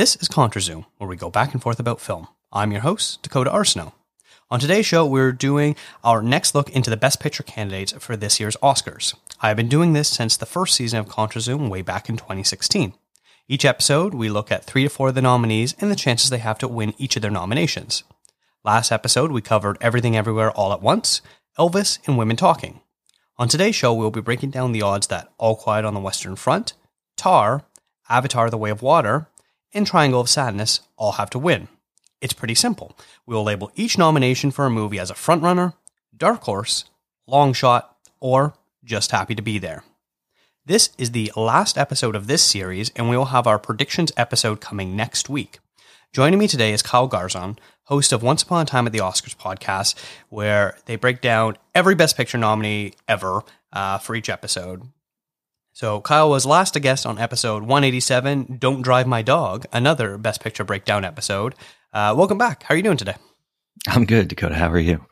This is ContraZoom, where we go back and forth about film. I'm your host, Dakota Arsenault. On today's show, we're doing our next look into the Best Picture candidates for this year's Oscars. I have been doing this since the first season of ContraZoom way back in 2016. Each episode, we look at three to four of the nominees and the chances they have to win each of their nominations. Last episode, we covered Everything Everywhere All at Once, Elvis, and Women Talking. On today's show, we'll be breaking down the odds that All Quiet on the Western Front, Tar, Avatar The Way of Water, and Triangle of Sadness all have to win. It's pretty simple. We will label each nomination for a movie as a frontrunner, dark horse, long shot, or just happy to be there. This is the last episode of this series, and we will have our predictions episode coming next week. Joining me today is Kyle Garzon, host of Once Upon a Time at the Oscars podcast, where they break down every Best Picture nominee ever uh, for each episode. So Kyle was last a guest on episode 187, Don't Drive My Dog, another Best Picture breakdown episode. Uh, welcome back. How are you doing today? I'm good, Dakota. How are you?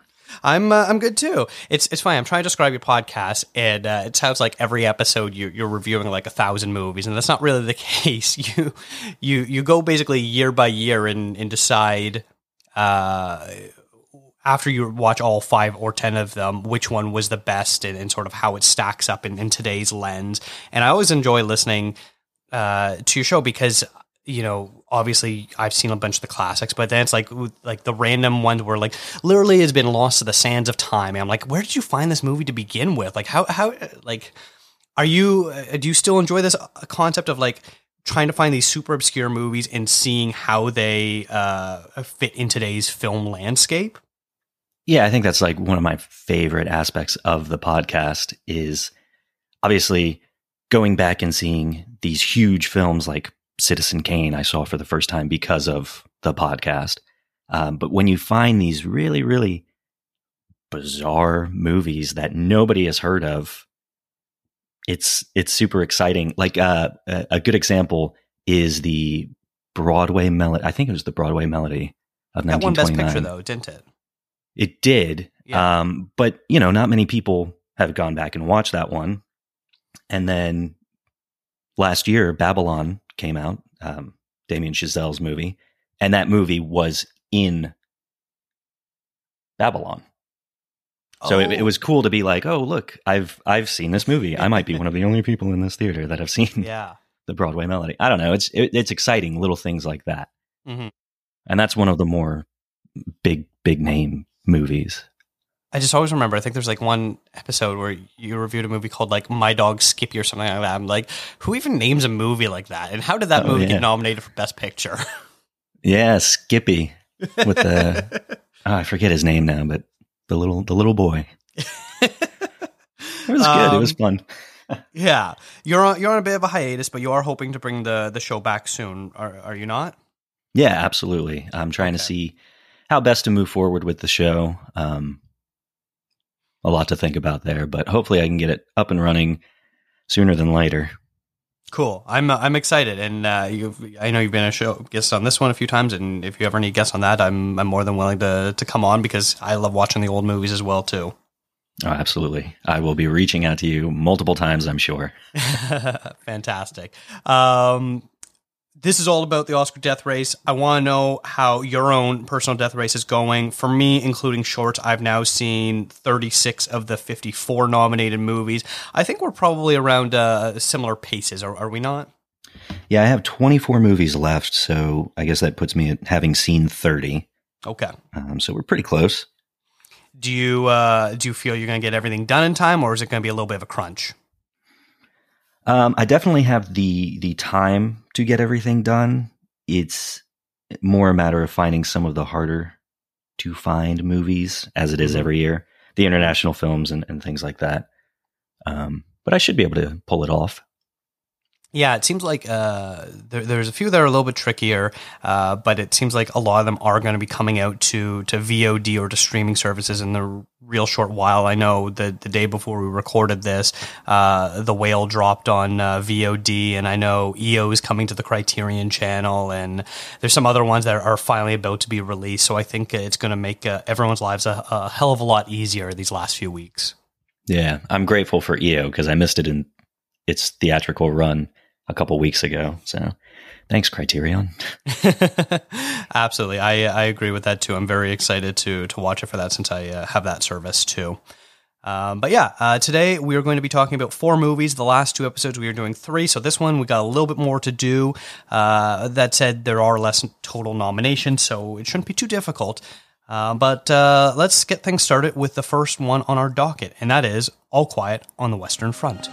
I'm uh, I'm good too. It's it's funny. I'm trying to describe your podcast, and uh, it sounds like every episode you, you're reviewing like a thousand movies, and that's not really the case. You you you go basically year by year and and decide uh, after you watch all five or ten of them, which one was the best and, and sort of how it stacks up in, in today's lens. And I always enjoy listening uh, to your show because you know, obviously I've seen a bunch of the classics, but then it's like like the random ones where like literally has been lost to the sands of time. And I'm like, where did you find this movie to begin with? Like how how like are you uh, do you still enjoy this uh, concept of like trying to find these super obscure movies and seeing how they uh, fit in today's film landscape? Yeah, I think that's like one of my favorite aspects of the podcast is obviously going back and seeing these huge films like Citizen Kane I saw for the first time because of the podcast. Um, but when you find these really, really bizarre movies that nobody has heard of, it's it's super exciting. Like uh, a good example is the Broadway melody. I think it was the Broadway melody of that one Best Picture though, didn't it? It did, yeah. um, but you know, not many people have gone back and watched that one. And then last year, Babylon came out, um, Damien Chazelle's movie, and that movie was in Babylon. So oh. it, it, was oh. cool to be like, oh look, I've I've seen this movie. I might be one of the only people in this theater that have seen yeah. the Broadway melody. I don't know. It's it, it's exciting, little things like that, mm-hmm. and that's one of the more big big name movies. I just always remember. I think there's like one episode where you reviewed a movie called like My Dog Skippy or something like that. I'm like, who even names a movie like that? And how did that oh, movie yeah. get nominated for Best Picture? yeah, Skippy with the oh, I forget his name now, but the little the little boy. it was good. Um, it was um, fun. yeah, you're on you're on a bit of a hiatus, but you are hoping to bring the the show back soon. Are are you not? Yeah, absolutely. I'm trying okay. to see how best to move forward with the show. Um, a lot to think about there, but hopefully I can get it up and running sooner than later. Cool. I'm uh, I'm excited, and uh, I know you've been a show guest on this one a few times, and if you ever need guests on that, I'm I'm more than willing to to come on because I love watching the old movies as well too. Oh, absolutely. I will be reaching out to you multiple times, I'm sure. Fantastic. Um, this is all about the Oscar death race. I want to know how your own personal death race is going. For me, including shorts, I've now seen 36 of the 54 nominated movies. I think we're probably around uh, similar paces, are, are we not? Yeah, I have 24 movies left, so I guess that puts me at having seen 30. Okay. Um, so we're pretty close. Do you uh, do you feel you're going to get everything done in time, or is it going to be a little bit of a crunch? Um, I definitely have the the time to get everything done. It's more a matter of finding some of the harder to find movies, as it is mm-hmm. every year, the international films and, and things like that. Um, but I should be able to pull it off. Yeah, it seems like uh, there, there's a few that are a little bit trickier, uh, but it seems like a lot of them are going to be coming out to to VOD or to streaming services in the real short while. I know the the day before we recorded this, uh, the whale dropped on uh, VOD, and I know EO is coming to the Criterion Channel, and there's some other ones that are finally about to be released. So I think it's going to make uh, everyone's lives a, a hell of a lot easier these last few weeks. Yeah, I'm grateful for EO because I missed it in its theatrical run a couple weeks ago. So Thanks, Criterion. Absolutely, I I agree with that too. I'm very excited to to watch it for that since I uh, have that service too. Um, but yeah, uh, today we are going to be talking about four movies. The last two episodes we were doing three, so this one we got a little bit more to do. Uh, that said, there are less total nominations, so it shouldn't be too difficult. Uh, but uh, let's get things started with the first one on our docket, and that is All Quiet on the Western Front.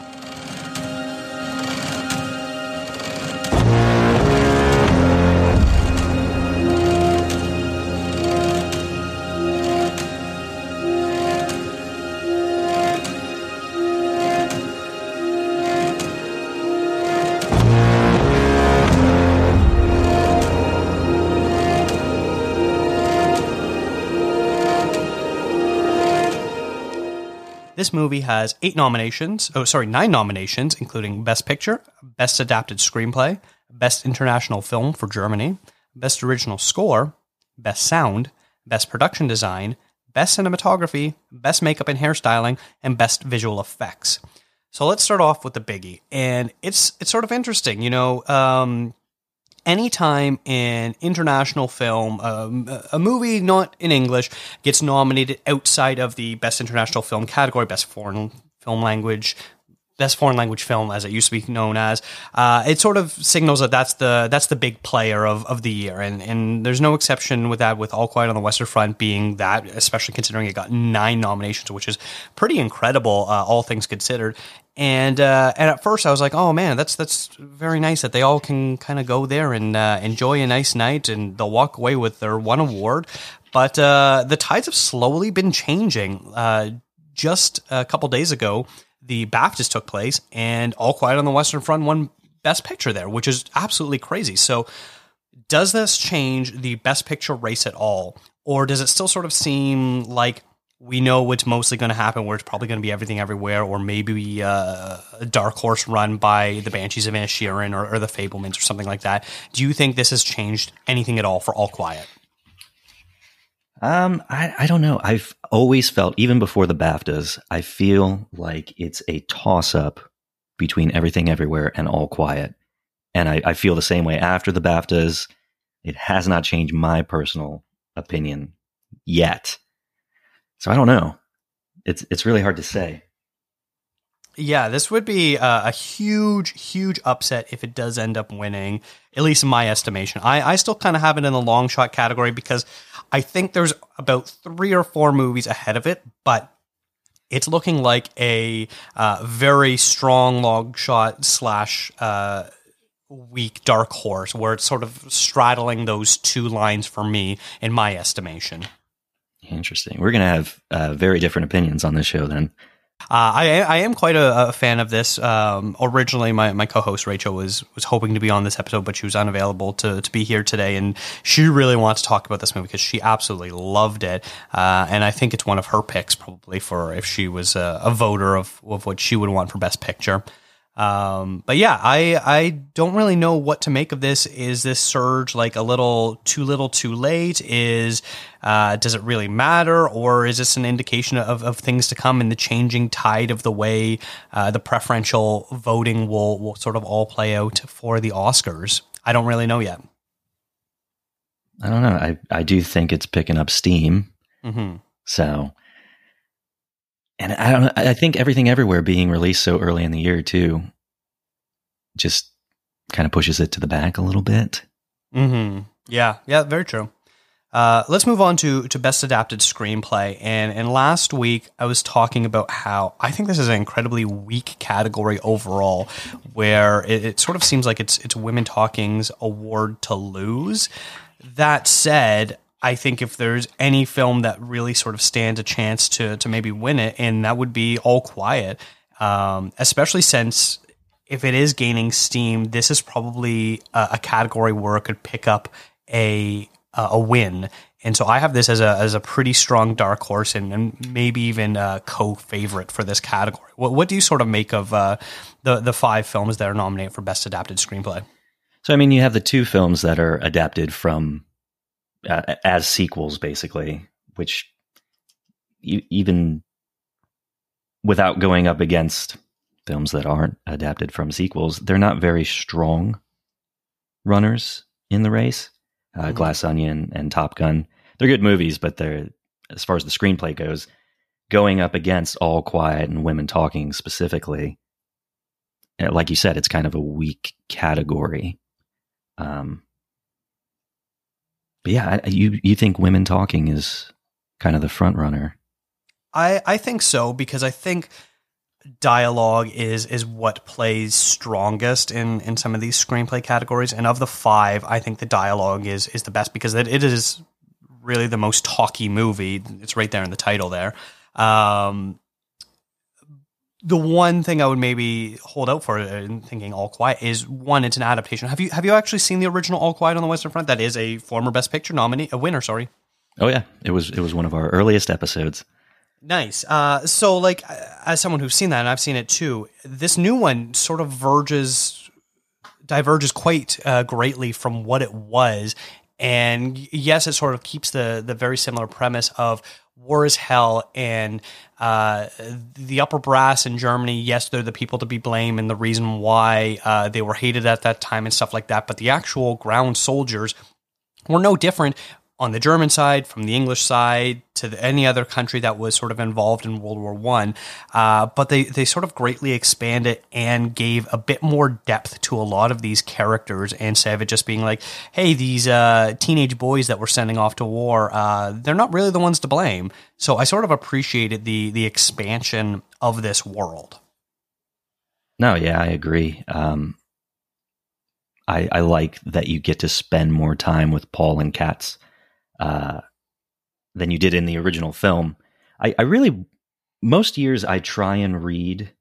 This movie has eight nominations. Oh, sorry, nine nominations, including Best Picture, Best Adapted Screenplay, Best International Film for Germany, Best Original Score, Best Sound, Best Production Design, Best Cinematography, Best Makeup and Hairstyling, and Best Visual Effects. So let's start off with the biggie, and it's it's sort of interesting, you know. Um, anytime an international film, um, a movie not in English, gets nominated outside of the Best International Film category, Best Foreign Film Language, best foreign language film as it used to be known as uh, it sort of signals that that's the that's the big player of, of the year. And and there's no exception with that with all quiet on the western front being that especially considering it got nine nominations which is pretty incredible uh, all things considered and uh, and at first I was like, oh man, that's that's very nice that they all can kind of go there and uh, enjoy a nice night, and they'll walk away with their one award. But uh, the tides have slowly been changing. Uh, just a couple days ago, the BAFTAs took place, and All Quiet on the Western Front won Best Picture there, which is absolutely crazy. So, does this change the Best Picture race at all, or does it still sort of seem like we know what's mostly going to happen, where it's probably going to be everything everywhere, or maybe uh, a dark horse run by the Banshees of Inisherin or, or the Fabelmans or something like that. Do you think this has changed anything at all for All Quiet? Um, I, I don't know. I've always felt, even before the BAFTAs, I feel like it's a toss up between Everything Everywhere and All Quiet. And I, I feel the same way after the BAFTAs. It has not changed my personal opinion yet. So I don't know. It's it's really hard to say. Yeah, this would be a, a, huge, huge upset if it does end up winning, at least in my estimation. I, I still kind of have it in the long shot category because I think there's about three or four movies ahead of it, but it's looking like a uh, very strong long shot slash uh, weak dark horse where it's sort of straddling those two lines for me, in my estimation. Interesting. We're going to have uh, very different opinions on this show then. Uh, I I am quite a, a fan of this. Um, originally, my, my co-host Rachel was was hoping to be on this episode, but she was unavailable to, to be here today, and she really wants to talk about this movie because she absolutely loved it, uh, and I think it's one of her picks probably for if she was a, a voter of of what she would want for Best Picture. Um, but yeah, I I don't really know what to make of this. Is this surge like a little too little, too late? Is uh, does it really matter, or is this an indication of, of things to come in the changing tide of the way uh, the preferential voting will will sort of all play out for the Oscars? I don't really know yet. I don't know. I I do think it's picking up steam. Mm-hmm. So and I don't I think everything everywhere being released so early in the year too just kind of pushes it to the back a little bit. Mm-hmm. Yeah, yeah, very true. Uh, let's move on to to best adapted screenplay. And and last week I was talking about how I think this is an incredibly weak category overall, where it, it sort of seems like it's it's Women Talking's award to lose. That said, I think if there's any film that really sort of stands a chance to to maybe win it, and that would be All Quiet, um, especially since if it is gaining steam, this is probably a, a category where it could pick up a a win. And so I have this as a as a pretty strong dark horse and, and maybe even a co favorite for this category. What what do you sort of make of uh, the the five films that are nominated for best adapted screenplay? So I mean, you have the two films that are adapted from uh, as sequels, basically, which you, even without going up against films that aren't adapted from sequels, they're not very strong. runners in the race. Uh, Mhm. Glass Onion and Top Gun. They're good movies, but they're as far as the screenplay goes, going up against All Quiet and Women Talking specifically. uh, Like you said, it's kind of a weak category. Um, but yeah, you you think Women Talking is kind of the front runner? I, I think so because I think dialogue is is what plays strongest in in some of these screenplay categories. And of the five i think the dialogue is is the best because it, it is really the most talky movie. It's right there in the title there. Um the one thing i would maybe hold out for in thinking all quiet is one it's an adaptation have you have you actually seen the original all quiet on the western front that is a former best picture nominee a winner sorry Oh yeah, it was it was one of our earliest episodes. Nice. Uh, so, like, as someone who's seen that, and I've seen it too, this new one sort of verges, diverges quite uh, greatly from what it was. And yes, it sort of keeps the the very similar premise of war is hell, and uh, the upper brass in Germany. Yes, they're the people to be blamed, and the reason why uh, they were hated at that time and stuff like that. But the actual ground soldiers were no different on the German side, from the English side, to the, any other country that was sort of involved in World War One. Uh, but they they sort of greatly expanded and gave a bit more depth to a lot of these characters instead of it just being like, hey, these uh, teenage boys that we're sending off to war, uh, they're not really the ones to blame. So I sort of appreciated the the expansion of this world. No, yeah, I agree. Um, I I like that you get to spend more time with Paul and Katz uh, than you did in the original film. I, I really most years I try and read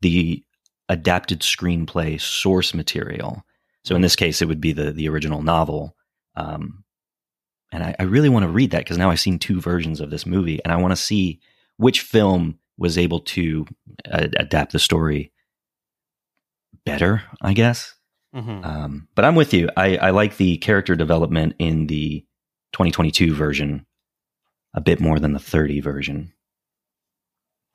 the adapted screenplay source material. So in this case, it would be the the original novel. Um, and I, I really want to read that because now I've seen two versions of this movie, and I want to see which film was able to uh, adapt the story better, I guess. Mm-hmm. Um, but I'm with you. I, I like the character development in the 2022 version a bit more than the 30 version.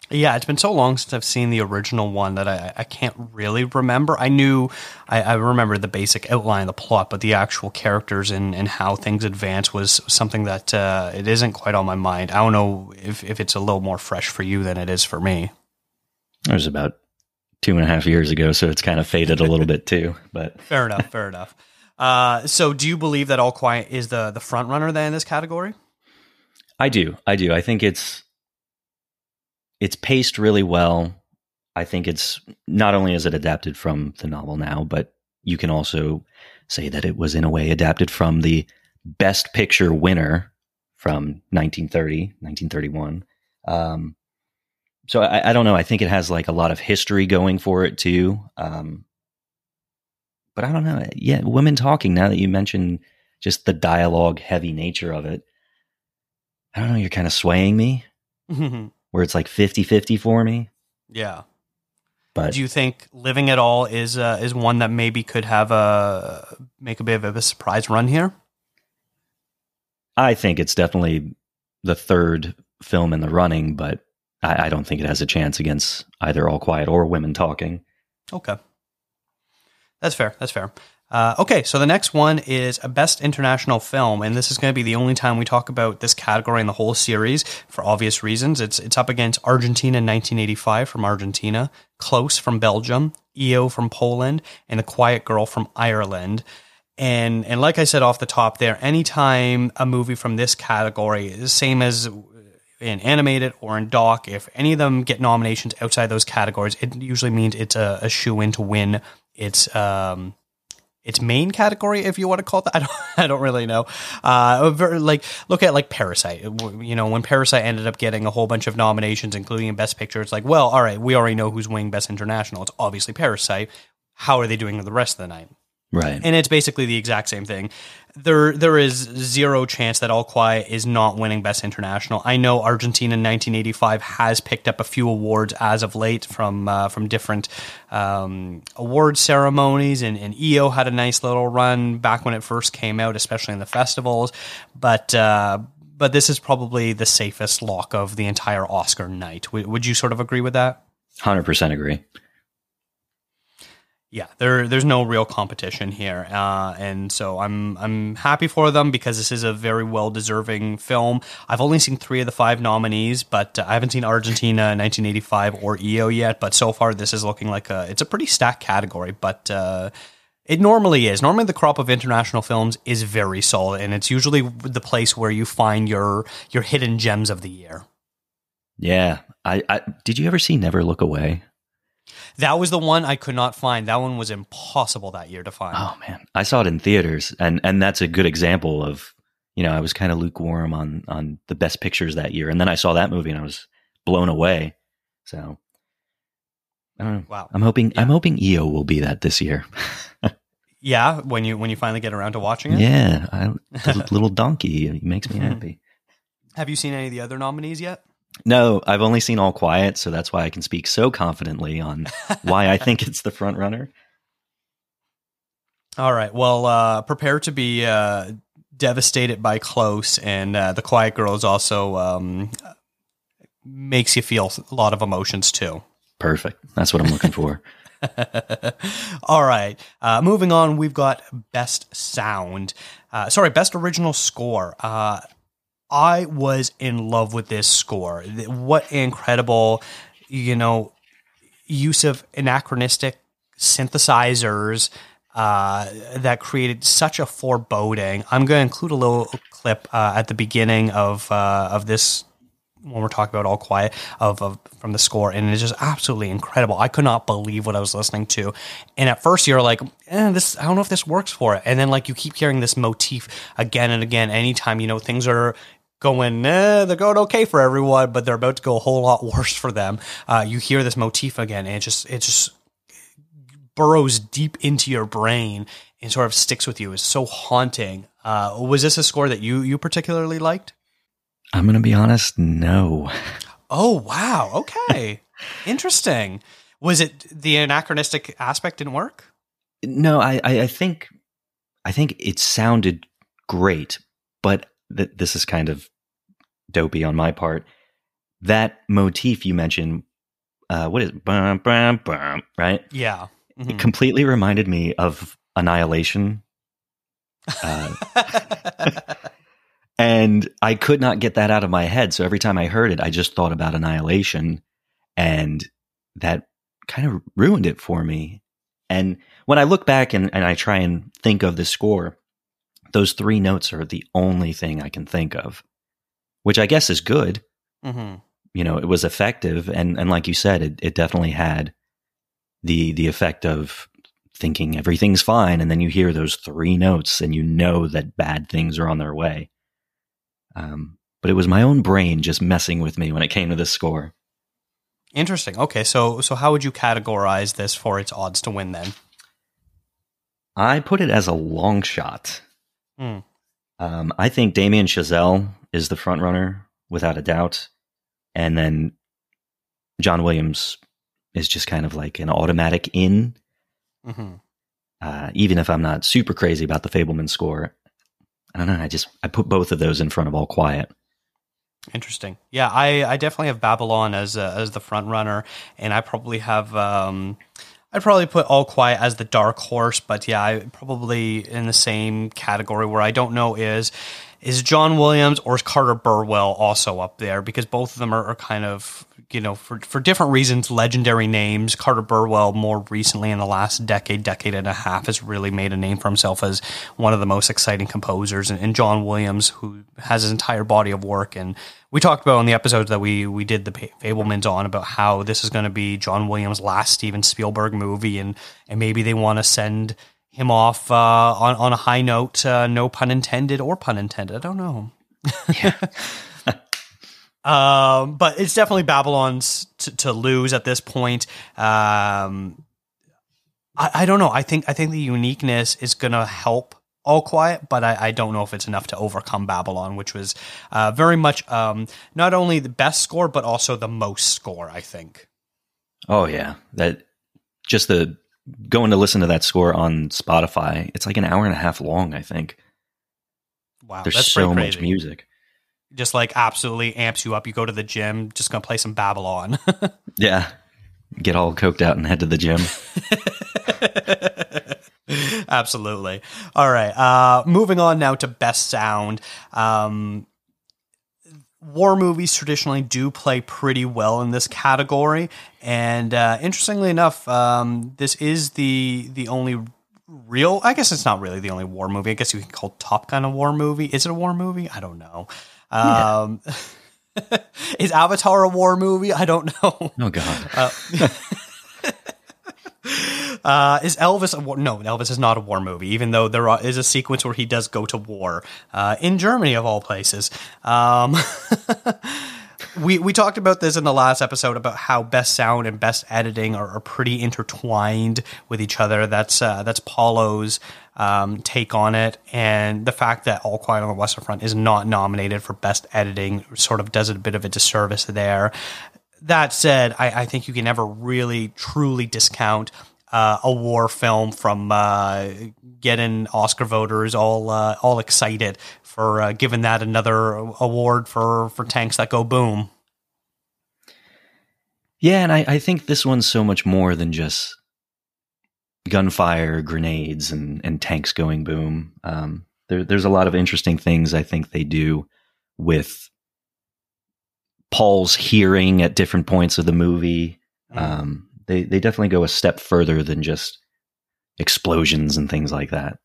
Yeah, it's been so long since I've seen the original one that I, I can't really remember. I knew, I, I remember the basic outline of the plot, but the actual characters and, and how things advance was something that uh, it isn't quite on my mind. I don't know if, if it's a little more fresh for you than it is for me. It was about two and a half years ago, so it's kind of faded a little bit too. But Fair enough, fair enough. Uh, so, do you believe that All Quiet is the the front runner then in this category? I do. I do. I think it's it's paced really well. I think it's not only is it adapted from the novel now, but you can also say that it was in a way adapted from the best picture winner from 1930, 1931. Um, so I, I don't know. I think it has like a lot of history going for it too. Um, but I don't know. Yeah, women talking. Now that you mention just the dialogue heavy nature of it, I don't know. You're kind of swaying me where it's like 50 50 for me. yeah. But Do you think Living at All is uh, is one that maybe could have a make a bit of a surprise run here? I think it's definitely the third film in the running, but I, I don't think it has a chance against either All Quiet or Women Talking. Okay. That's fair. That's fair. Uh, okay, so the next one is a best international film, and this is going to be the only time we talk about this category in the whole series for obvious reasons. It's it's up against Argentina in 1985 from Argentina, Close from Belgium, EO from Poland, and The Quiet Girl from Ireland. And and like I said off the top there, anytime a movie from this category is the same as in animated or in doc, if any of them get nominations outside those categories, it usually means it's a, a shoe in to win its um its main category, if you want to call it that. I don't, I don't really know. Uh, very, like look at like Parasite. You know, when Parasite ended up getting a whole bunch of nominations, including Best Picture, it's like, well, all right, we already know who's winning Best International. It's obviously Parasite. How are they doing the rest of the night? Right. and it's basically the exact same thing. There, there is zero chance that All Quiet is not winning Best International. I know Argentina in 1985 has picked up a few awards as of late from uh, from different um, award ceremonies, and, and EO had a nice little run back when it first came out, especially in the festivals. But uh, but this is probably the safest lock of the entire Oscar night. W- would you sort of agree with that? 100% agree. Yeah, there there's no real competition here, uh, and so I'm I'm happy for them because this is a very well deserving film. I've only seen three of the five nominees, but uh, I haven't seen Argentina, 1985, or EO yet. But so far, this is looking like a it's a pretty stacked category, but. Uh, it normally is. Normally, the crop of international films is very solid, and it's usually the place where you find your your hidden gems of the year. Yeah, I, I did. You ever see Never Look Away? That was the one I could not find. That one was impossible that year to find. Oh man, I saw it in theaters, and and that's a good example of you know I was kind of lukewarm on on the best pictures that year, and then I saw that movie and I was blown away. So I don't know. Wow. I'm hoping Yeah. I'm hoping EO will be that this year. Yeah, when you when you finally get around to watching it. yeah, I, the little donkey makes me mm-hmm. happy. Have you seen any of the other nominees yet? No, I've only seen All Quiet, so that's why I can speak so confidently on why I think it's the front runner. All right. Well, uh, prepare to be uh, devastated by Close, and uh, the Quiet Girls also um, makes you feel a lot of emotions too. Perfect. That's what I'm looking for. All right. Uh, moving on, we've got best sound. Uh, sorry, best original score. Uh, I was in love with this score. What incredible, you know, use of anachronistic synthesizers uh, that created such a foreboding. I'm going to include a little clip uh, at the beginning of uh, of this when we're talking about all quiet of, of from the score and it's just absolutely incredible i could not believe what i was listening to and at first you're like eh, this i don't know if this works for it and then like you keep hearing this motif again and again anytime you know things are going eh, they're going okay for everyone but they're about to go a whole lot worse for them uh, you hear this motif again and it just it just burrows deep into your brain and sort of sticks with you it's so haunting uh, was this a score that you you particularly liked I'm going to be honest, no. Oh wow. Okay. Interesting. Was it the anachronistic aspect didn't work? No, I, I, I think I think it sounded great, but th- this is kind of dopey on my part. That motif you mentioned, uh, what is it? Bum, bum, bum, right? Yeah. It Mhm. completely reminded me of Annihilation, uh, and I could not get that out of my head. So every time I heard it, I just thought about Annihilation, and that kind of ruined it for me. And when I look back and, and I try and think of the score, those three notes are the only thing I can think of, which I guess is good. Mhm. You know, it was effective, and and like you said, it, it definitely had the the effect of thinking everything's fine, and then you hear those three notes, and you know that bad things are on their way. Um, but it was my own brain just messing with me when it came to this score. Interesting. Okay, so so how would you categorize this for its odds to win then? I put it as a long shot. Hmm. Um, I think Damien Chazelle is the front runner without a doubt, and then John Williams is just kind of like an automatic in. hmm Uh, even if I'm not super crazy about the Fabelman score, I don't know. I just I put both of those in front of All Quiet. Interesting. Yeah, I, I definitely have Babylon as uh, as the front runner, and I probably have um, I'd probably put All Quiet as the dark horse, but yeah, I probably in the same category where I don't know is is John Williams or is Carter Burwell also up there? Because both of them are, are kind of you know for for different reasons legendary names. Carter Burwell more recently in the last decade, decade and a half has really made a name for himself as one of the most exciting composers, and, and John Williams who has his entire body of work. And we talked about in the episodes that we we did the Fabelmans on about how this is going to be John Williams' last Steven Spielberg movie, and and maybe they want to send him off uh, on on a high note, uh, no pun intended or pun intended. I don't know. um, but it's definitely Babylon's to, to lose at this point. Um, I, I don't know. I think I think the uniqueness is going to help all quiet, but I, I don't know if it's enough to overcome Babylon, which was uh, very much um, not only the best score but also the most score. I think. Oh yeah, that just the going to listen to that score on Spotify. It's like an hour and a half long. I think Wow, there's that's so much music. Just like absolutely amps you up. You go to the gym, just gonna play some Babylon. Yeah, get all coked out and head to the gym. Absolutely. All right. Uh, moving on now to best sound. Um, war movies traditionally do play pretty well in this category, and uh, interestingly enough, um, this is the the only real. I guess it's not really the only war movie. I guess you can call Top Gun a war movie. Is it a war movie? I don't know. Um, yeah. is Avatar a war movie? I don't know. Oh God. Uh, uh, is Elvis a war? No, Elvis is not a war movie. Even though there are, is a sequence where he does go to war uh, in Germany of all places. Um, we we talked about this in the last episode about how best sound and best editing are, are pretty intertwined with each other. That's uh, that's Paulo's um, take on it, and the fact that All Quiet on the Western Front is not nominated for best editing sort of does it a bit of a disservice there. That said, I, I think you can never really truly discount uh, a war film from uh, getting Oscar voters all uh, all excited for uh, giving that another award for for tanks that go boom. Yeah, and I, I think this one's so much more than just gunfire, grenades, and and tanks going boom. Um, there, there's a lot of interesting things I think they do with Paul's hearing at different points of the movie. Mm. Um, they they definitely go a step further than just explosions and things like that.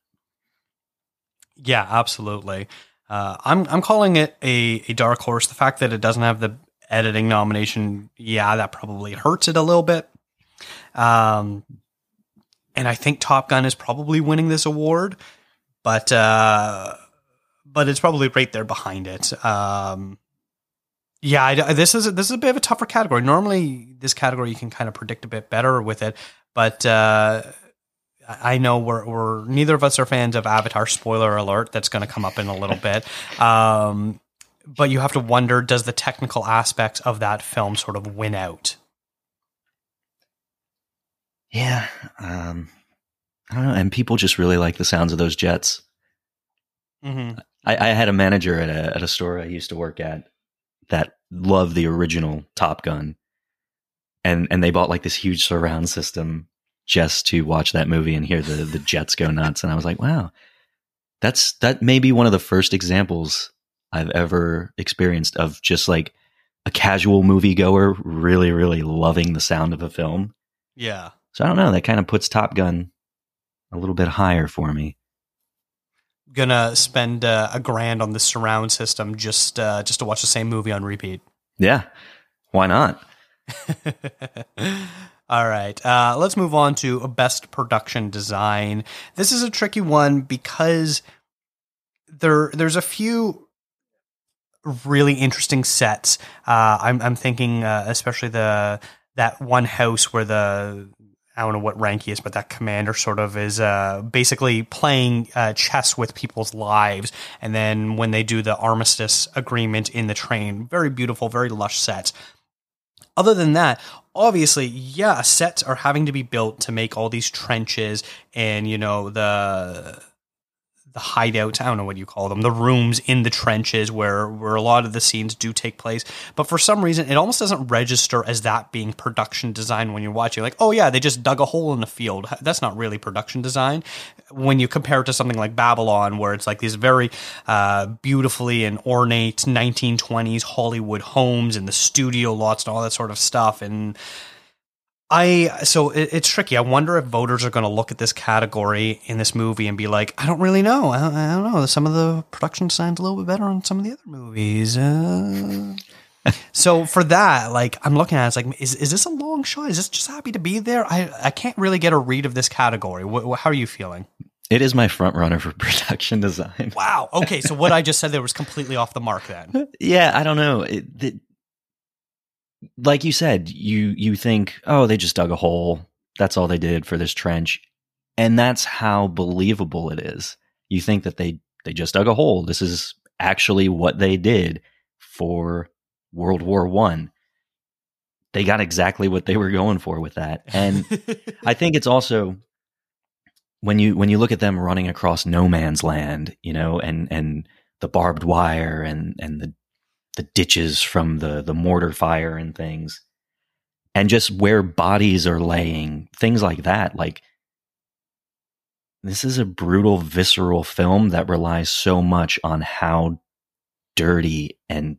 Yeah, absolutely. Uh, I'm I'm calling it a, a dark horse. The fact that it doesn't have the editing nomination, yeah, that probably hurts it a little bit. Um, and I think Top Gun is probably winning this award, but uh, but it's probably right there behind it. Um, yeah, I, this is a, this is a bit of a tougher category. Normally, this category you can kind of predict a bit better with it, but uh, I know we're, we're neither of us are fans of Avatar. Spoiler alert! That's going to come up in a little bit. Um, but you have to wonder: does the technical aspects of that film sort of win out? Yeah, um, I don't know. And people just really like the sounds of those jets. Mm-hmm. I, I had a manager at a at a store I used to work at that love the original Top Gun, and and they bought like this huge surround system just to watch that movie and hear the the jets go nuts. And I was like, wow, that's that may be one of the first examples I've ever experienced of just like a casual moviegoer really really loving the sound of a film. Yeah. So I don't know. That kind of puts Top Gun a little bit higher for me gonna spend uh, a grand on the surround system just uh, just to watch the same movie on repeat. Yeah, why not? All right, uh, let's move on to best production design. This is a tricky one because there there's a few really interesting sets. Uh, I'm I'm thinking uh, especially the that one house where the I don't know what rank he is, but that commander sort of is uh, basically playing uh, chess with people's lives. And then when they do the armistice agreement in the train, very beautiful, very lush sets. Other than that, obviously, yeah, sets are having to be built to make all these trenches and you know the the hideouts. I don't know what you call them, the rooms in the trenches where where a lot of the scenes do take place. But for some reason, it almost doesn't register as that being production design when you're watching. Like, oh yeah, they just dug a hole in the field. That's not really production design. When you compare it to something like Babylon, where it's like these very uh, beautifully and ornate 1920s Hollywood homes and the studio lots and all that sort of stuff, and I so it, it's tricky. I wonder if voters are going to look at this category in this movie and be like, I don't really know. I, I don't know. Some of the production signed a little bit better on some of the other movies. Uh, so for that, like I'm looking at, it, it's like, is is this a long shot? Is this just happy to be there? I I can't really get a read of this category. What, how are you feeling? It is my front runner for production design. Wow. Okay, so what I just said there was completely off the mark. Then. Yeah, I don't know. It, it, like you said, you you think, oh, they just dug a hole. That's all they did for this trench, and that's how believable it is. You think that they they just dug a hole. This is actually what they did for World War One. They got exactly what they were going for with that, and I think it's also when you when you look at them running across no man's land, you know, and and the barbed wire and and the the ditches from the the mortar fire and things and just where bodies are laying things like that like this is a brutal, visceral film that relies so much on how dirty and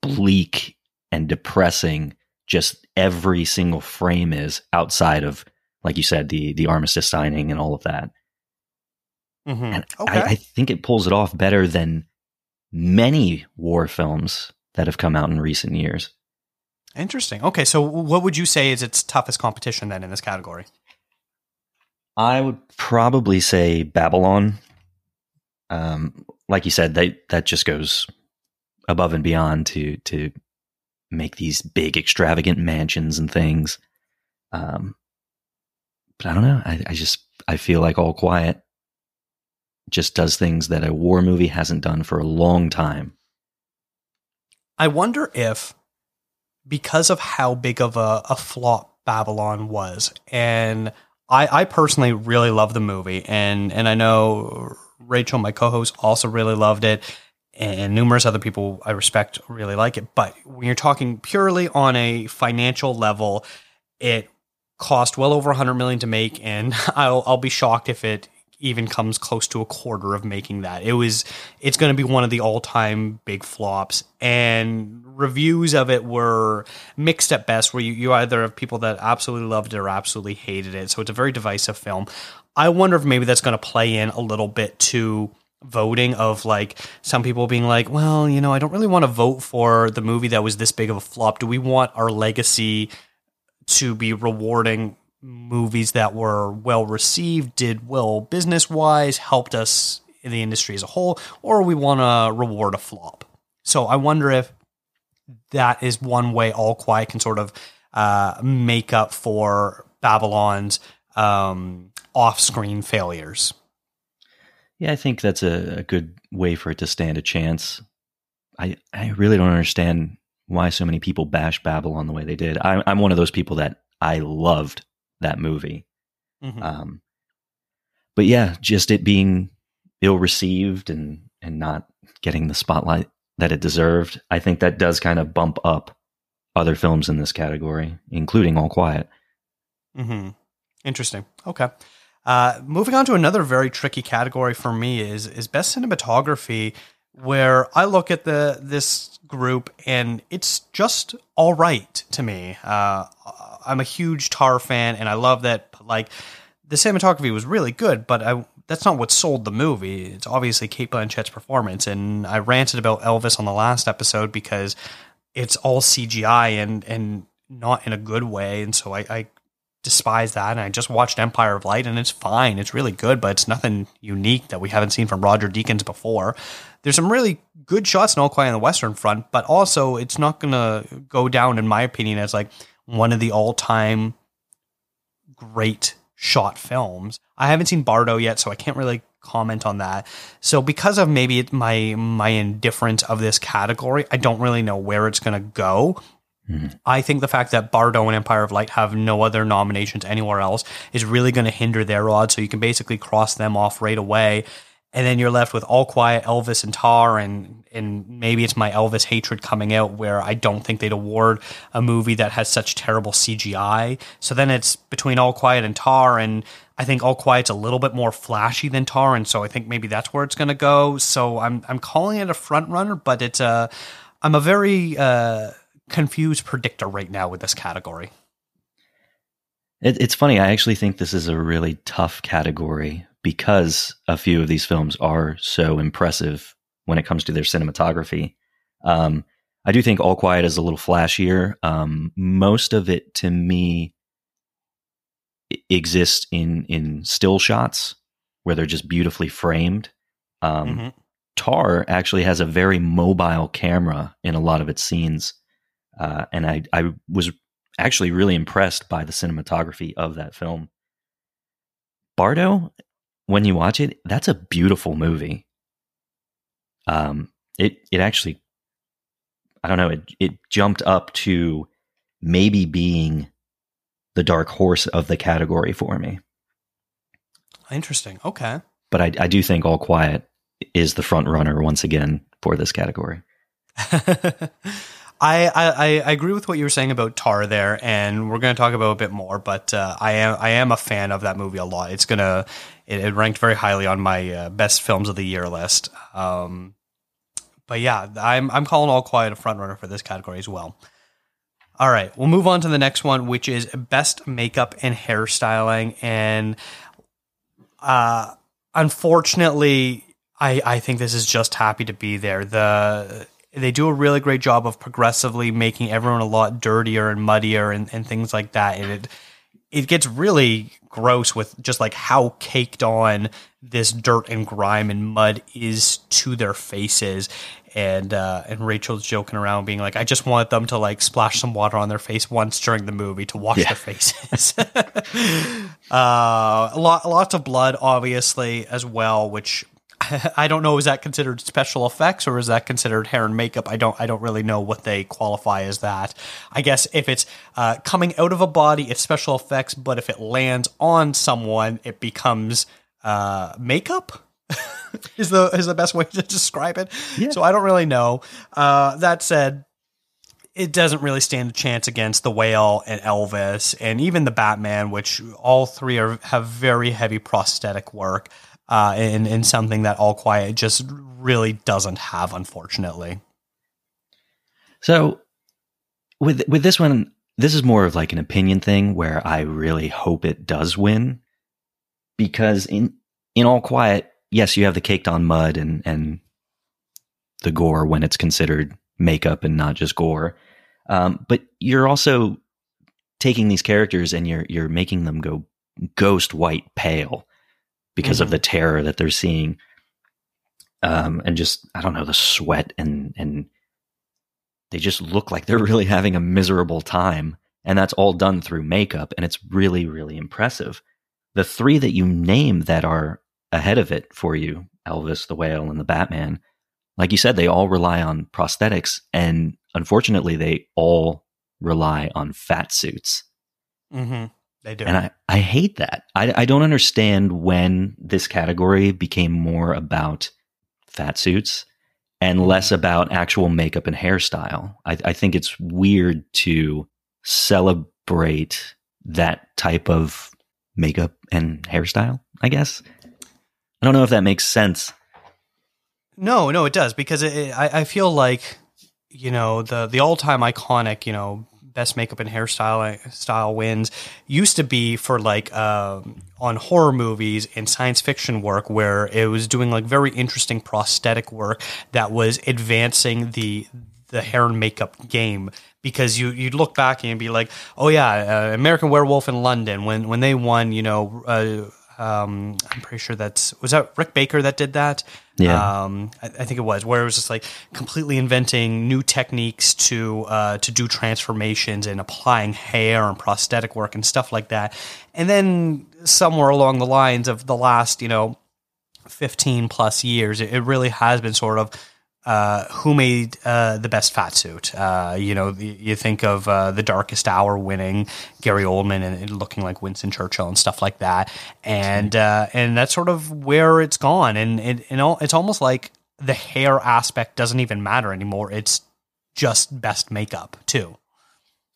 bleak and depressing just every single frame is outside of, like you said, the the armistice signing and all of that. Mm-hmm. And Okay. I, I think it pulls it off better than many war films that have come out in recent years. Interesting. Okay, so what would you say is its toughest competition then in this category? I would probably say Babylon. Um, like you said, that that just goes above and beyond to to make these big, extravagant mansions and things. Um, but I don't know. I, I just I feel like All Quiet just does things that a war movie hasn't done for a long time. I wonder if because of how big of a, a flop Babylon was, and I, I personally really love the movie, and and I know Rachel, my co-host, also really loved it, and numerous other people I respect really like it. But when you're talking purely on a financial level, it cost well over 100 million to make, and I'll I'll be shocked if it even comes close to a quarter of making that. It was it's going to be one of the all-time big flops and reviews of it were mixed at best where you, you either have people that absolutely loved it or absolutely hated it. So it's a very divisive film. I wonder if maybe that's going to play in a little bit to voting of like some people being like, well, you know, I don't really want to vote for the movie that was this big of a flop. Do we want our legacy to be rewarding movies that were well received, did well business wise, helped us in the industry as a whole, or we want to reward a flop. So I wonder if that is one way All Quiet can sort of uh, make up for Babylon's um, off-screen failures. Yeah, I think that's a, a good way for it to stand a chance. I I really don't understand why so many people bash Babylon the way they did. I, I'm one of those people that I loved that movie. Mhm. Um, but yeah, just it being ill received and and not getting the spotlight that it deserved. I think that does kind of bump up other films in this category, including All Quiet. hmm Interesting. Okay. Uh, moving on to another very tricky category for me is is best cinematography, where I look at the this group and it's just all right to me. Uh, I'm a huge Tar fan, and I love that. Like the cinematography was really good, but I that's not what sold the movie. It's obviously Cate Blanchett's performance, and I ranted about Elvis on the last episode because it's all CGI and and not in a good way, and so I, I despise that. And I just watched Empire of Light, and it's fine. It's really good, but it's nothing unique that we haven't seen from Roger Deakins before. There's some really good shots in All Quiet on the Western Front, but also it's not going to go down, in my opinion, as like one of the all time great shot films. I haven't seen Bardo yet, so I can't really comment on that. So because of maybe my my indifference of this category, I don't really know where it's going to go. Hmm. I think the fact that Bardo and Empire of Light have no other nominations anywhere else is really going to hinder their odds. So you can basically cross them off right away. And then you're left with All Quiet, Elvis, and Tar, and and maybe it's my Elvis hatred coming out where I don't think they'd award a movie that has such terrible CGI. So then it's between All Quiet and Tar, and I think All Quiet's a little bit more flashy than Tar, and so I think maybe that's where it's going to go. So I'm I'm calling it a front runner, but it's a I'm a very uh, confused predictor right now with this category. It, it's funny. I actually think this is a really tough category because a few of these films are so impressive when it comes to their cinematography. Um, I do think All Quiet is a little flashier. Um, most of it, to me, exists in in still shots where they're just beautifully framed. Um, Mhm. Tar actually has a very mobile camera in a lot of its scenes, uh, and I I was actually really impressed by the cinematography of that film. Bardo, when you watch it, that's a beautiful movie. Um, it it actually, I don't know, it it jumped up to maybe being the dark horse of the category for me. Interesting. Okay. But I, I do think All Quiet is the front runner once again for this category. I, I, I agree with what you were saying about Tar there, and we're going to talk about a bit more. But uh, I am I am a fan of that movie a lot. It's gonna it, it ranked very highly on my uh, best films of the year list. Um, but yeah, I'm I'm calling All Quiet a frontrunner for this category as well. All right, we'll move on to the next one, which is best makeup and hairstyling. And uh, unfortunately, I I think this is just happy to be there. The they do a really great job of progressively making everyone a lot dirtier and muddier and, and things like that. And it it gets really gross with just like how caked on this dirt and grime and mud is to their faces. And uh, and Rachel's joking around, being like, "I just want them to like splash some water on their face once during the movie to wash Yeah. their faces." uh, a lot, lots of blood, obviously, as well, which I don't know. Is that considered special effects or is that considered hair and makeup? I don't. I don't really know what they qualify as that. I guess if it's uh, coming out of a body, it's special effects. But if it lands on someone, it becomes uh, makeup. is the is the best way to describe it. Yeah. So I don't really know. Uh, that said, it doesn't really stand a chance against the whale and Elvis and even the Batman, which all three are have very heavy prosthetic work. Uh, in, in something that All Quiet just really doesn't have, unfortunately. So with with this one, this is more of like an opinion thing where I really hope it does win because in in all quiet, yes, you have the caked on mud and and the gore when it's considered makeup and not just gore. Um, but you're also taking these characters and you're you're making them go ghost white pale because of Mhm. the terror that they're seeing. Um, and just I don't know the sweat and and they just look like they're really having a miserable time. And that's all done through makeup. And it's really, really impressive. The three that you name that are ahead of it for you Elvis, the whale, and the Batman like you said, they all rely on prosthetics. And unfortunately, they all rely on fat suits. Mm-hmm. They do. And I, I hate that. I, I don't understand when this category became more about fat suits and mm-hmm. less about actual makeup and hairstyle. I, I think it's weird to celebrate that type of makeup and hairstyle, I guess. I don't know if that makes sense. No, no, it does because it, it- I, I feel like you know the the all time iconic you know best makeup and hairstyle style wins used to be for like um, on horror movies and science fiction work where it was doing like very interesting prosthetic work that was advancing the the hair and makeup game because you you'd look back and be like oh yeah uh, American Werewolf in London when when they won you know. Uh, um, I'm pretty sure that's was that Rick Baker that did that. Yeah. Um, I, I think it was where it was just like completely inventing new techniques to uh, to do transformations and applying hair and prosthetic work and stuff like that. And then somewhere along the lines of the last, you know, 15 plus years, it, it really has been sort of uh, who made uh, the best fat suit. Uh, you know, the, you think of uh, the Darkest Hour winning Gary Oldman and it looking like Winston Churchill and stuff like that, and uh, and that's sort of where it's gone. And it, you know, it's almost like the hair aspect doesn't even matter anymore. It's just best makeup too.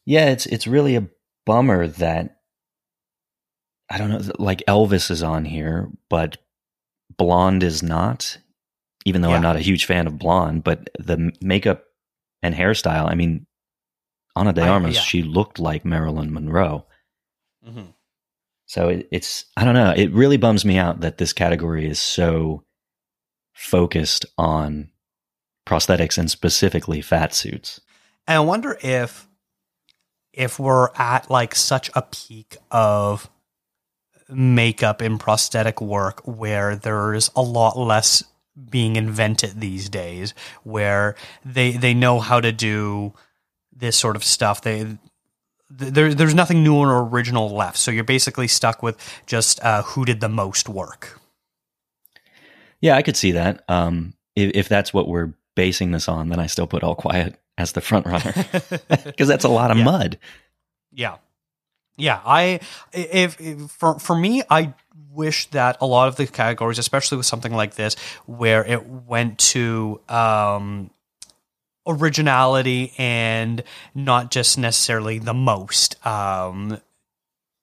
Yeah, it's it's really a bummer that I don't know like Elvis is on here, but Blonde is not. Even though Yeah. I'm not a huge fan of Blonde, but the makeup and hairstyle, I mean Ana de I- Armas, yeah. she looked like Marilyn Monroe. Mm-hmm. So it, it's I don't know, it really bums me out that this category is so focused on prosthetics and specifically fat suits. And I wonder if if we're at like such a peak of makeup and prosthetic work where there's a lot less being invented these days where they they know how to do this sort of stuff they there, there's nothing new or original left so you're basically stuck with just uh, who did the most work Yeah, I could see that. Um, if, if that's what we're basing this on, then I still put All Quiet as the front runner because that's a lot of Yeah. mud. Yeah. Yeah, I if, if for for me I wish that a lot of the categories especially with something like this where it went to um originality and not just necessarily the most. Um,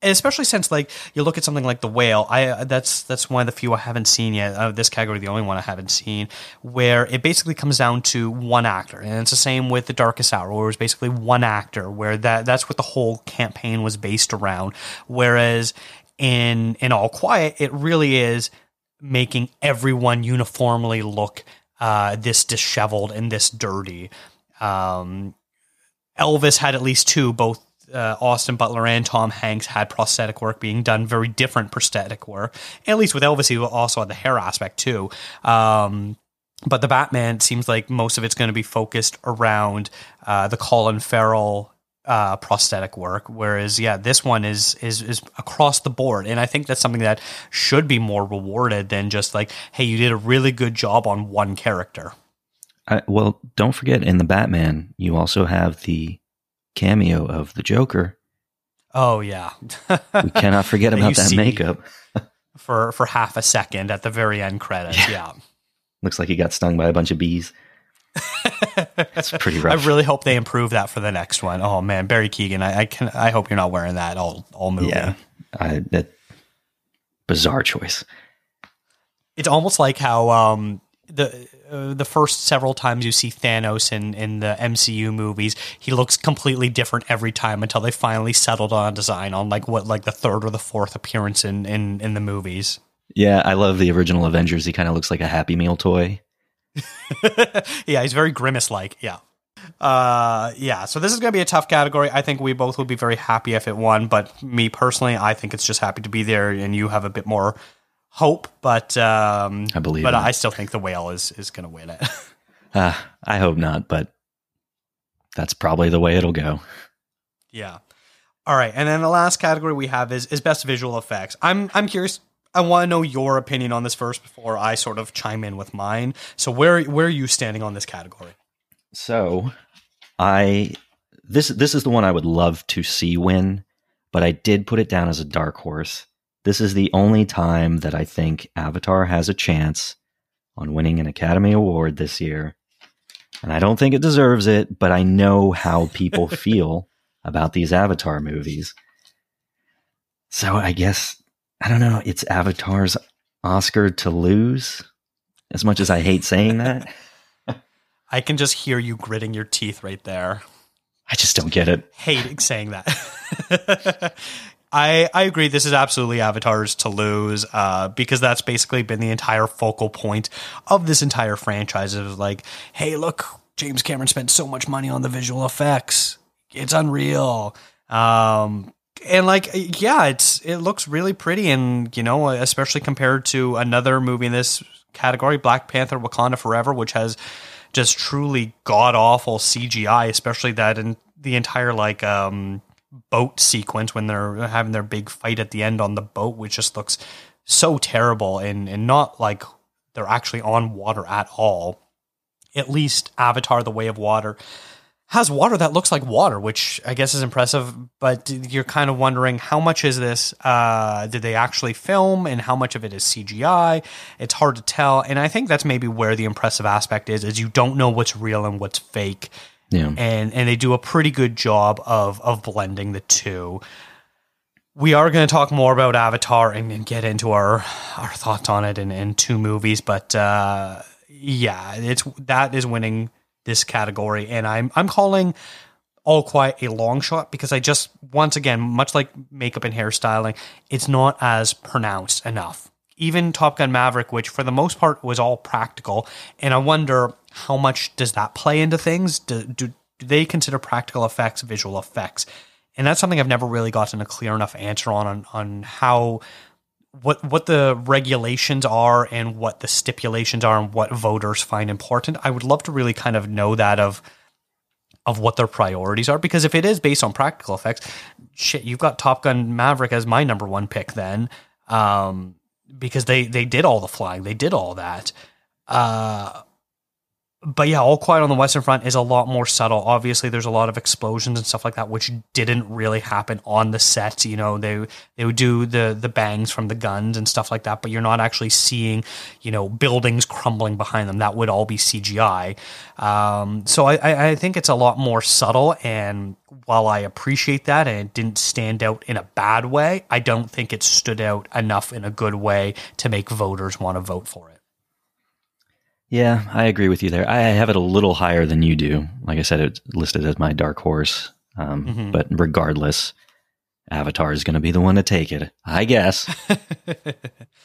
especially since like you look at something like the whale i that's that's one of the few i haven't seen yet uh, this category the only one i haven't seen where it basically comes down to one actor and it's the same with the darkest hour where it was basically one actor where that that's what the whole campaign was based around whereas in in all quiet it really is making everyone uniformly look uh, this disheveled and this dirty um, elvis had at least two both uh, Austin Butler and Tom Hanks had prosthetic work being done, very different prosthetic work. At least with Elvis, he also had the hair aspect too. Um, but the Batman seems like most of it's going to be focused around uh, the Colin Farrell uh, prosthetic work, whereas yeah, this one is is is across the board, and I think that's something that should be more rewarded than just like, hey, you did a really good job on one character. Uh, well, don't forget in the Batman, you also have the cameo of the Joker. Oh yeah, we cannot forget about that makeup for for half a second at the very end credits. Yeah, yeah. looks like he got stung by a bunch of bees. It's pretty rough. I really hope they improve that for the next one. Oh man, Barry Keoghan, I, I can. I hope you're not wearing that all all movie. Yeah, I, that bizarre choice. It's almost like how um the uh, the first several times you see Thanos in in the MCU movies, he looks completely different every time until they finally settled on a design on like what like the third or the fourth appearance in in in the movies. Yeah, I love the original Avengers. He kind of looks like a Happy Meal toy. yeah, he's very grimace like. Yeah. Uh, yeah. So this is going to be a tough category. I think we both would be very happy if it won, but me personally, I think it's just happy to be there, and you have a bit more hope, but um, I believe. But I still think the whale is is going to win it. uh, I hope not, but that's probably the way it'll go. Yeah. All right, and then the last category we have is is best visual effects. I'm I'm curious. I want to know your opinion on this first before I sort of chime in with mine. So where where are you standing on this category? So, I this this is the one I would love to see win, but I did put it down as a dark horse this is the only time that I think Avatar has a chance on winning an Academy Award this year. And I don't think it deserves it, but I know how people feel about these Avatar movies. So I guess, I don't know, it's Avatar's Oscar to lose, as much as I hate saying that. I can just hear you gritting your teeth right there. I just don't get it. Hating saying that. I, I agree. This is absolutely Avatar's to lose uh, because that's basically been the entire focal point of this entire franchise. It was like, hey, look, James Cameron spent so much money on the visual effects. It's unreal. Um, and like, yeah, it's it looks really pretty, and you know, especially compared to another movie in this category, Black Panther: Wakanda Forever, which has just truly god awful CGI, especially that in the entire like um boat sequence when they're having their big fight at the end on the boat, which just looks so terrible and, and not like they're actually on water at all. At least Avatar The Way of Water has water that looks like water, which I guess is impressive. But you're kind of wondering how much is this? Uh, did they actually film, and how much of it is CGI? It's hard to tell, and I think that's maybe where the impressive aspect is: is you don't know what's real and what's fake. Yeah. And and they do a pretty good job of of blending the two. We are going to talk more about Avatar and, and, get into our our thoughts on it in, in two movies, but uh, yeah, it's that is winning this category, and I'm I'm calling all quiet a long shot because I just once again, much like makeup and hairstyling, it's not as pronounced enough. Even Top Gun Maverick, which for the most part was all practical, and I wonder how much does that play into things? Do, do, do they consider practical effects visual effects? And that's something I've never really gotten a clear enough answer on, on, on how what what the regulations are and what the stipulations are and what voters find important. I would love to really kind of know that of of what their priorities are because if it is based on practical effects, shit, you've got Top Gun Maverick as my number one pick then. Um, because they they did all the flying, they did all that. Uh, but yeah, All Quiet on the Western Front is a lot more subtle. Obviously, there's a lot of explosions and stuff like that, which didn't really happen on the set. You know, they they would do the the bangs from the guns and stuff like that, but you're not actually seeing, you know, buildings crumbling behind them. That would all be CGI. Um, so I, I think it's a lot more subtle. And while I appreciate that and it didn't stand out in a bad way, I don't think it stood out enough in a good way to make voters want to vote for it. Yeah, I agree with you there. I have it a little higher than you do. Like I said, it's listed as my dark horse. Um, mm-hmm. But regardless, Avatar is going to be the one to take it, I guess.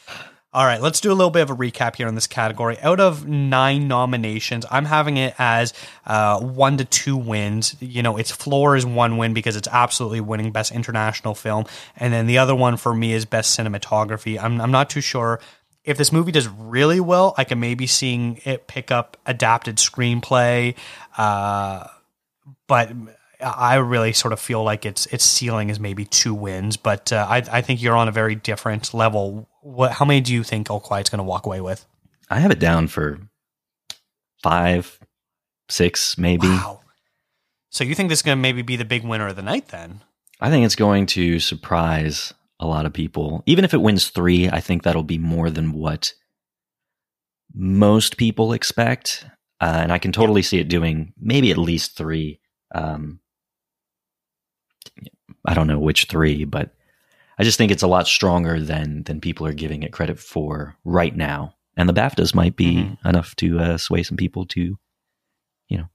All right, let's do a little bit of a recap here on this category. Out of nine nominations, I'm having it as uh, one to two wins. You know, its floor is one win because it's absolutely winning Best International Film. And then the other one for me is Best Cinematography. I'm, I'm not too sure if this movie does really well, I can maybe seeing it pick up adapted screenplay. Uh, but I really sort of feel like its its ceiling is maybe two wins. But uh, I, I think you're on a very different level. What? How many do you think All Quiet's going to walk away with? I have it down for five, six, maybe. Wow. So you think this is going to maybe be the big winner of the night then? I think it's going to surprise a lot of people. Even if it wins three, I think that'll be more than what most people expect. Uh, and I can totally see it doing maybe at least three. Um, I don't know which three, but I just think it's a lot stronger than than people are giving it credit for right now. And the BAFTAs might be mm-hmm. enough to uh, sway some people to, you know,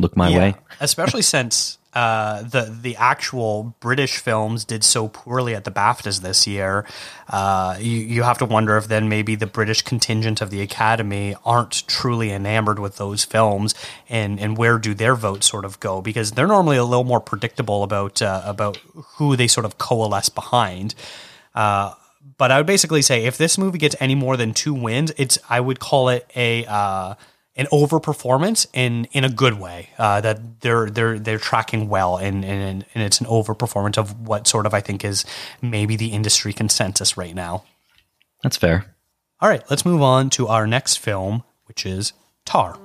look my yeah, way. especially since uh, the the actual British films did so poorly at the BAFTAs this year, uh, you you have to wonder if then maybe the British contingent of the Academy aren't truly enamored with those films, and and where do their votes sort of go? Because they're normally a little more predictable about uh, about who they sort of coalesce behind. Uh, but I would basically say if this movie gets any more than two wins, it's I would call it a uh, an overperformance in in a good way. Uh, that they're they're they're tracking well, and, and and it's an overperformance of what sort of I think is maybe the industry consensus right now. That's fair. All right, let's move on to our next film, which is Tar.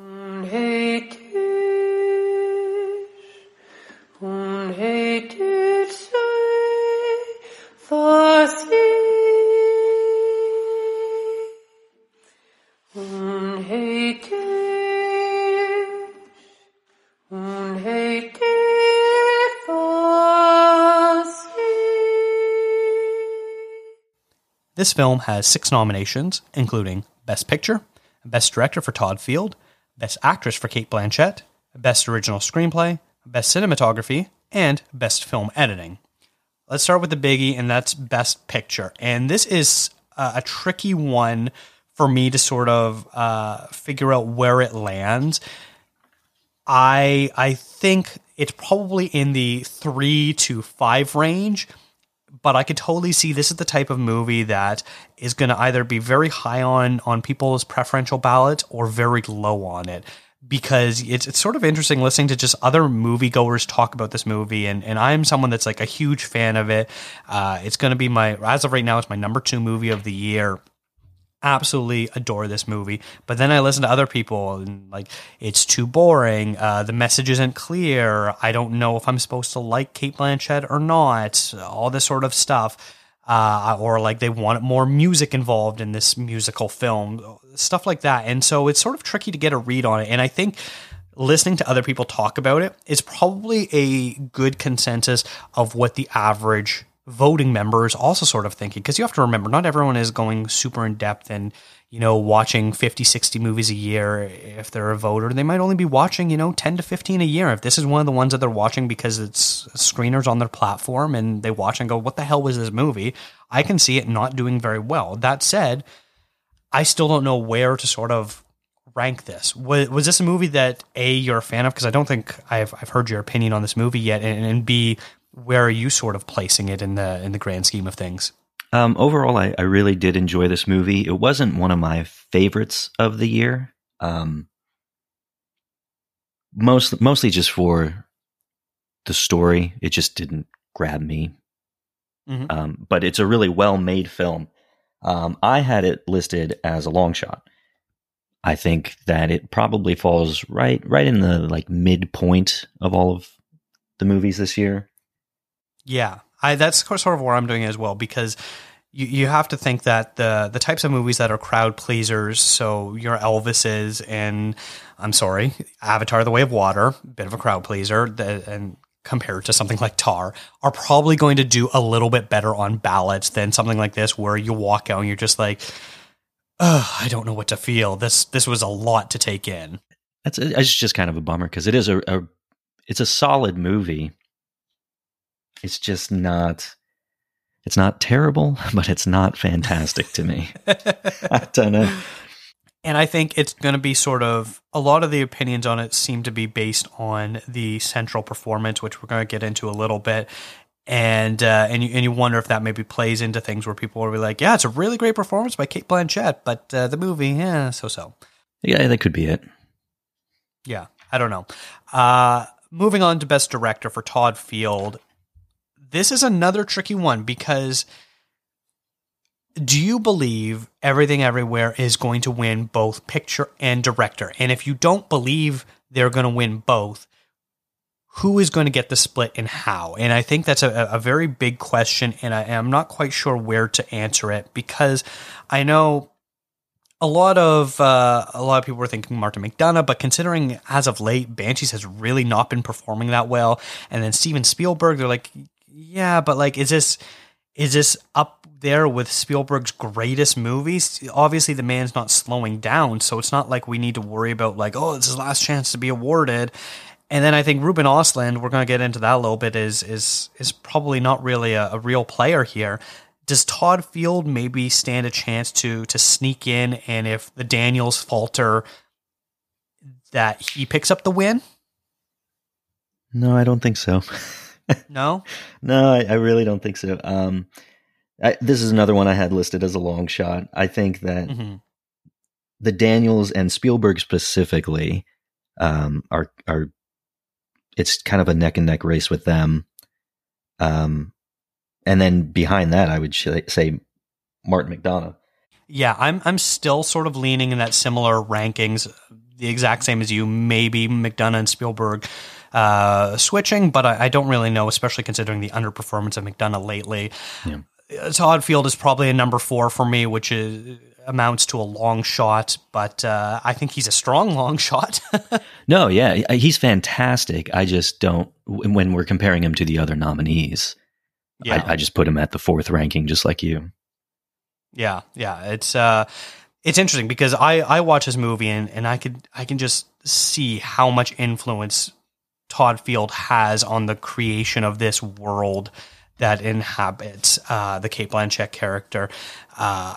This film has six nominations, including Best Picture, Best Director for Todd Field, Best Actress for Cate Blanchett, Best Original Screenplay, Best Cinematography, and Best Film Editing. Let's start with the biggie, and that's Best Picture. And this is a, a tricky one for me to sort of uh, figure out where it lands. I I think it's probably in the three to five range but I could totally see this is the type of movie that is going to either be very high on on people's preferential ballot or very low on it because it's it's sort of interesting listening to just other moviegoers talk about this movie and and I'm someone that's like a huge fan of it. Uh, it's going to be my as of right now it's my number 2 movie of the year absolutely adore this movie. But then I listen to other people and like it's too boring. Uh, the message isn't clear. I don't know if I'm supposed to like Cate Blanchett or not. All this sort of stuff. Uh, or like they want more music involved in this musical film, stuff like that. And so it's sort of tricky to get a read on it. And I think listening to other people talk about it is probably a good consensus of what the average voting members also sort of thinking because you have to remember not everyone is going super in depth and you know watching 50 60 movies a year if they're a voter. They might only be watching you know 10 to 15 a year. If this is one of the ones that they're watching because it's screeners on their platform and they watch and go what the hell was this movie? I can see it not doing very well. That said i still don't know where to sort of rank this. Was, was this a movie that a you're a fan of? Because i don't think i've, I've heard your opinion on this movie yet and, and b where are you sort of placing it in the in the grand scheme of things? Um, overall, I, I, really did enjoy this movie. It wasn't one of my favorites of the year. Um, most mostly just for the story. It just didn't grab me. Mm-hmm. Um, but it's a really well made film. Um, I had it listed as a long shot. I think that it probably falls right right in the like midpoint of all of the movies this year. Yeah, I that's sort of where I'm doing it as well because you, you have to think that the the types of movies that are crowd pleasers, so your Elvises and I'm sorry, Avatar: The Way of Water, a bit of a crowd pleaser, the, and compared to something like Tar, are probably going to do a little bit better on ballots than something like this, where you walk out and you're just like, I don't know what to feel. This this was a lot to take in. That's it's just kind of a bummer because it is a, a it's a solid movie. It's just not it's not terrible, but it's not fantastic to me. I don't know. And I think it's going to be sort of a lot of the opinions on it seem to be based on the central performance, which we're going to get into a little bit. And uh, and you and you wonder if that maybe plays into things where people will be like, yeah, it's a really great performance by Cate Blanchett, but uh, the movie, yeah, so so. Yeah, that could be it. Yeah, I don't know. Uh, moving on to Best Director for Todd Field, this is another tricky one because do you believe Everything Everywhere is going to win both picture and director? And if you don't believe they're going to win both, who is going to get the split and how? And I think that's a, a very big question, and I, am not quite sure where to answer it because I know a lot of uh, a lot of people were thinking Martin McDonagh, but considering as of late Banshees has really not been performing that well, and then Steven Spielberg, they're like, yeah, but like, is this is this up there with Spielberg's greatest movies? Obviously, the man's not slowing down, so it's not like we need to worry about like, oh, it's his last chance to be awarded. And then I think Ruben Ostlund, we're going to get into that a little bit, is is is probably not really a, a real player here. Does Todd Field maybe stand a chance to to sneak in, and if the Daniels falter, that he picks up the win? No, I don't think so. no, no, I, I, really don't think so. Um, I, this is another one I had listed as a long shot. I think that mm-hmm. the Daniels and Spielberg specifically um, are are it's kind of a neck and neck race with them. Um, and then behind that, I would say Martin McDonagh. Yeah, I'm I'm still sort of leaning in that similar rankings, the exact same as you. Maybe McDonagh and Spielberg uh, switching, but I, I, don't really know, especially considering the underperformance of McDonagh lately. Yeah. Todd Field is probably a number four for me, which is amounts to a long shot, but uh, I think he's a strong long shot. no, yeah, he's fantastic. I just don't when we're comparing him to the other nominees. Yeah. I, I just put him at the fourth ranking, just like you. Yeah, yeah, it's uh, it's interesting because I I watch his movie and and I could I can just see how much influence Todd Field has on the creation of this world that inhabits uh, the Cate Blanchett character. Uh,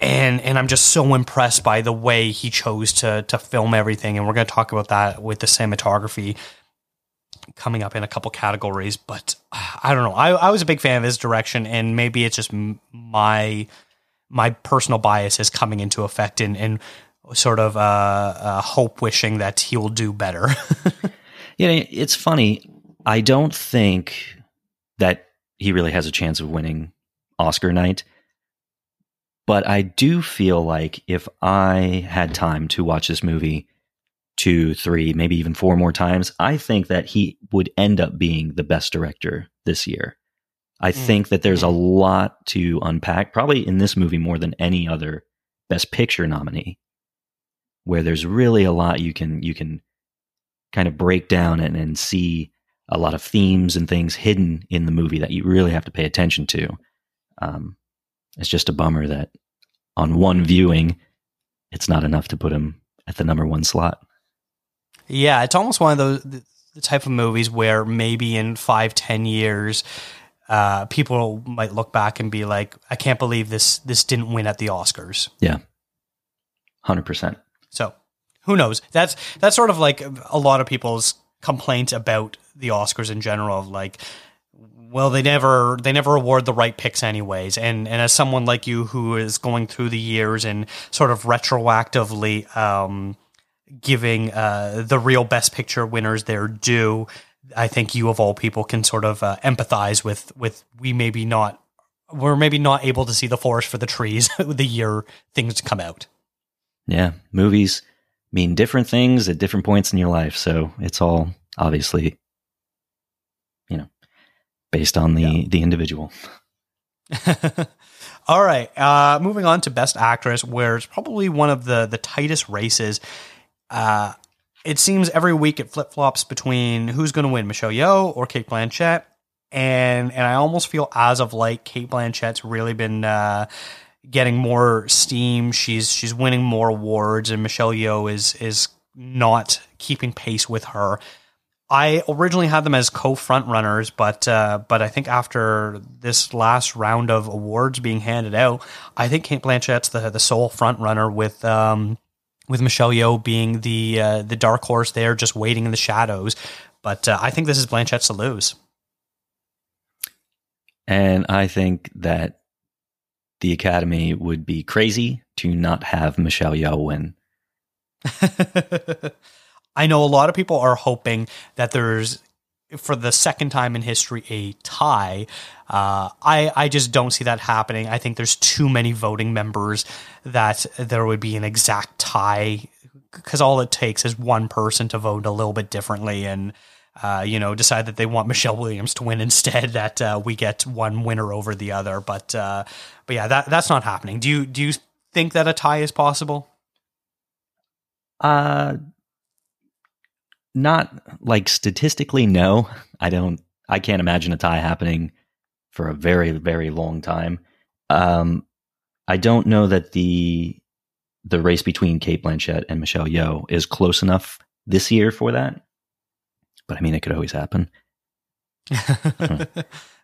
and and I'm just so impressed by the way he chose to to film everything. And we're going to talk about that with the cinematography coming up in a couple categories. But I don't know. I, I was a big fan of his direction, and maybe it's just my my personal bias is coming into effect and and sort of uh, uh, hope wishing that he will do better. Yeah, it's funny. I don't think that he really has a chance of winning Oscar night. But I do feel like if I had time to watch this movie two, three, maybe even four more times, I think that he would end up being the best director this year. I mm. think that there's a lot to unpack, probably in this movie more than any other best picture nominee, where there's really a lot you can you can kind of break down and, and see a lot of themes and things hidden in the movie that you really have to pay attention to. Um, it's just a bummer that on one viewing, it's not enough to put him at the number one slot. Yeah, it's almost one of those the, type of movies where maybe in five, ten years, uh, people might look back and be like, "I can't believe this this didn't win at the Oscars." Yeah, hundred percent. So who knows? That's that's sort of like a lot of people's complaint about the Oscars in general. Like, well, they never they never award the right picks anyways. And and as someone like you who is going through the years and sort of retroactively um, giving uh, the real Best Picture winners their due, I think you of all people can sort of uh, empathize with with we maybe not we're maybe not able to see the forest for the trees the year things come out. Yeah, movies mean different things at different points in your life, so it's all obviously, you know, based on the yeah. the individual. all right, uh, moving on to Best Actress, where it's probably one of the the tightest races. Uh, it seems every week it flip flops between who's going to win, Michelle Yeoh or Cate Blanchett, and and I almost feel as of late, Cate Blanchett's really been uh, getting more steam. She's she's winning more awards, and Michelle Yeoh is is not keeping pace with her. I originally had them as co front runners, but uh, but I think after this last round of awards being handed out, I think Cate Blanchett's the the sole front runner with um, with Michelle Yeoh being the uh, the dark horse there, just waiting in the shadows. But uh, I think this is Blanchett's to lose. And I think that the Academy would be crazy to not have Michelle Yeoh win. I know a lot of people are hoping that there's for the second time in history a tie. Uh, I I just don't see that happening. I think there's too many voting members that there would be an exact tie because all it takes is one person to vote a little bit differently and. Uh, you know, decide that they want Michelle Williams to win instead. That uh, we get one winner over the other, but uh, but yeah, that that's not happening. Do you do you think that a tie is possible? Uh not like statistically, no. I don't. I can't imagine a tie happening for a very, very long time. Um, I don't know that the the race between Cate Blanchett and Michelle Yeoh is close enough this year for that. But I mean, it could always happen.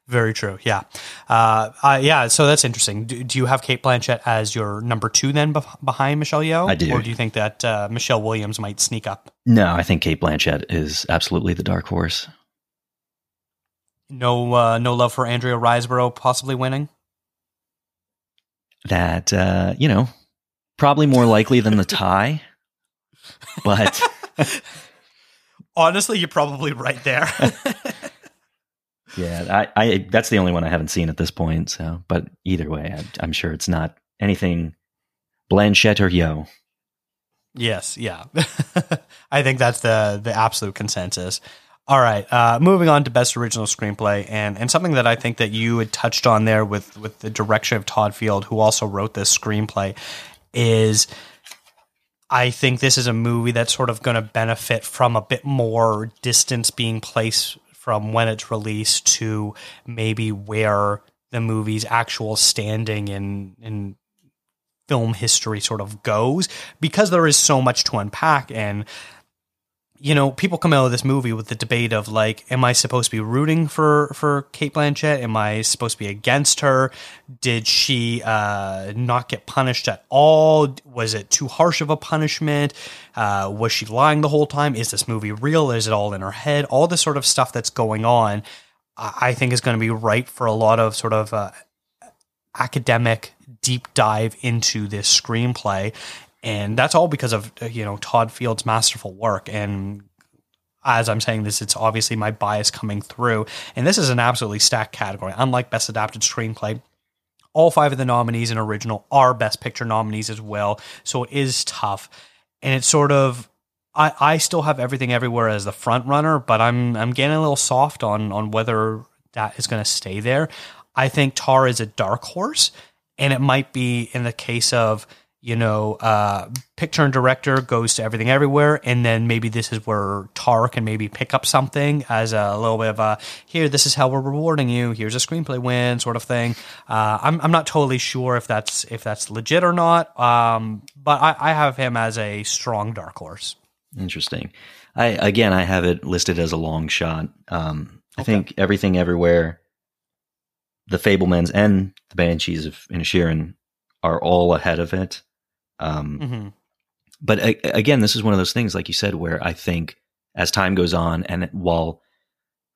Very true. Yeah. Uh, uh, yeah. So that's interesting. Do, do, you have Cate Blanchett as your number two then behind Michelle Yeoh? I do. Or do you think that uh, Michelle Williams might sneak up? No, I think Cate Blanchett is absolutely the dark horse. No, uh, no love for Andrea Riseborough possibly winning. That uh, you know, probably more likely than the tie, but honestly, you're probably right there. Yeah, I, I that's the only one I haven't seen at this point. So, but either way, I, am sure it's not anything Blanchett or Yeoh. Yes, yeah, I think that's the the absolute consensus. All right, uh, moving on to best original screenplay, and and something that I think that you had touched on there with with the direction of Todd Field, who also wrote this screenplay, is. I think this is a movie that's sort of going to benefit from a bit more distance being placed from when it's released to maybe where the movie's actual standing in in film history sort of goes because there is so much to unpack and you know, people come out of this movie with the debate of like, am I supposed to be rooting for for Cate Blanchett? Am I supposed to be against her? Did she uh, not get punished at all? Was it too harsh of a punishment? Uh, was she lying the whole time? Is this movie real? Is it all in her head? All this sort of stuff that's going on, I think is going to be ripe for a lot of sort of uh, academic deep dive into this screenplay and that's all because of uh, you know Todd Field's masterful work. And as I'm saying this, it's obviously my bias coming through. And this is an absolutely stacked category. Unlike Best Adapted Screenplay, all five of the nominees in original are Best Picture nominees as well. So it is tough, and it's sort of. I, I still have everything everywhere as the front runner, but I'm I'm getting a little soft on on whether that is going to stay there. I think Tar is a dark horse, and it might be in the case of you know, uh, picture and director goes to everything everywhere, and then maybe this is where Tar can maybe pick up something as a little bit of a here. This is how we're rewarding you. Here's a screenplay win, sort of thing. Uh, I'm I'm not totally sure if that's if that's legit or not, um, but I, I have him as a strong dark horse. Interesting. I again, I have it listed as a long shot. Um, I okay. think everything everywhere, the Fabelmans and the Banshees of Inisherin are all ahead of it. Um, mm-hmm. But again, this is one of those things, like you said, where I think as time goes on, and while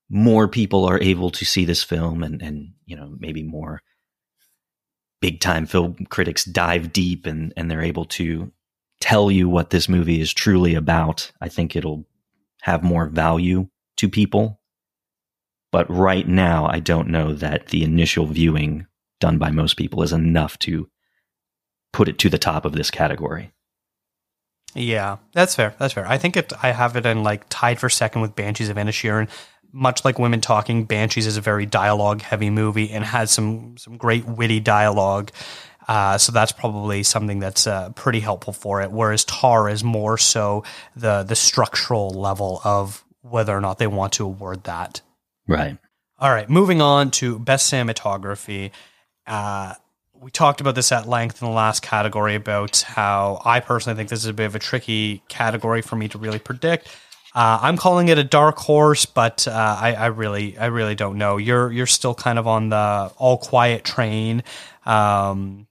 more people are able to see this film, and and you know maybe more big time film critics dive deep and and they're able to tell you what this movie is truly about, I think it'll have more value to people. But right now, I don't know that the initial viewing done by most people is enough to put it to the top of this category. Yeah, that's fair. That's fair. I think it, I have it in like tied for second with Banshees of Inisherin. Much like Women Talking, Banshees is a very dialogue heavy movie and has some some great witty dialogue. Uh, so that's probably something that's uh, pretty helpful for it. Whereas Tar is more so the the structural level of whether or not they want to award that. Right. All right, moving on to best cinematography. Uh, we talked about this at length in the last category about how I personally think this is a bit of a tricky category for me to really predict. Uh, I'm calling it a dark horse, but uh, I, I, really, I really don't know. You're you're still kind of on the all quiet train, um,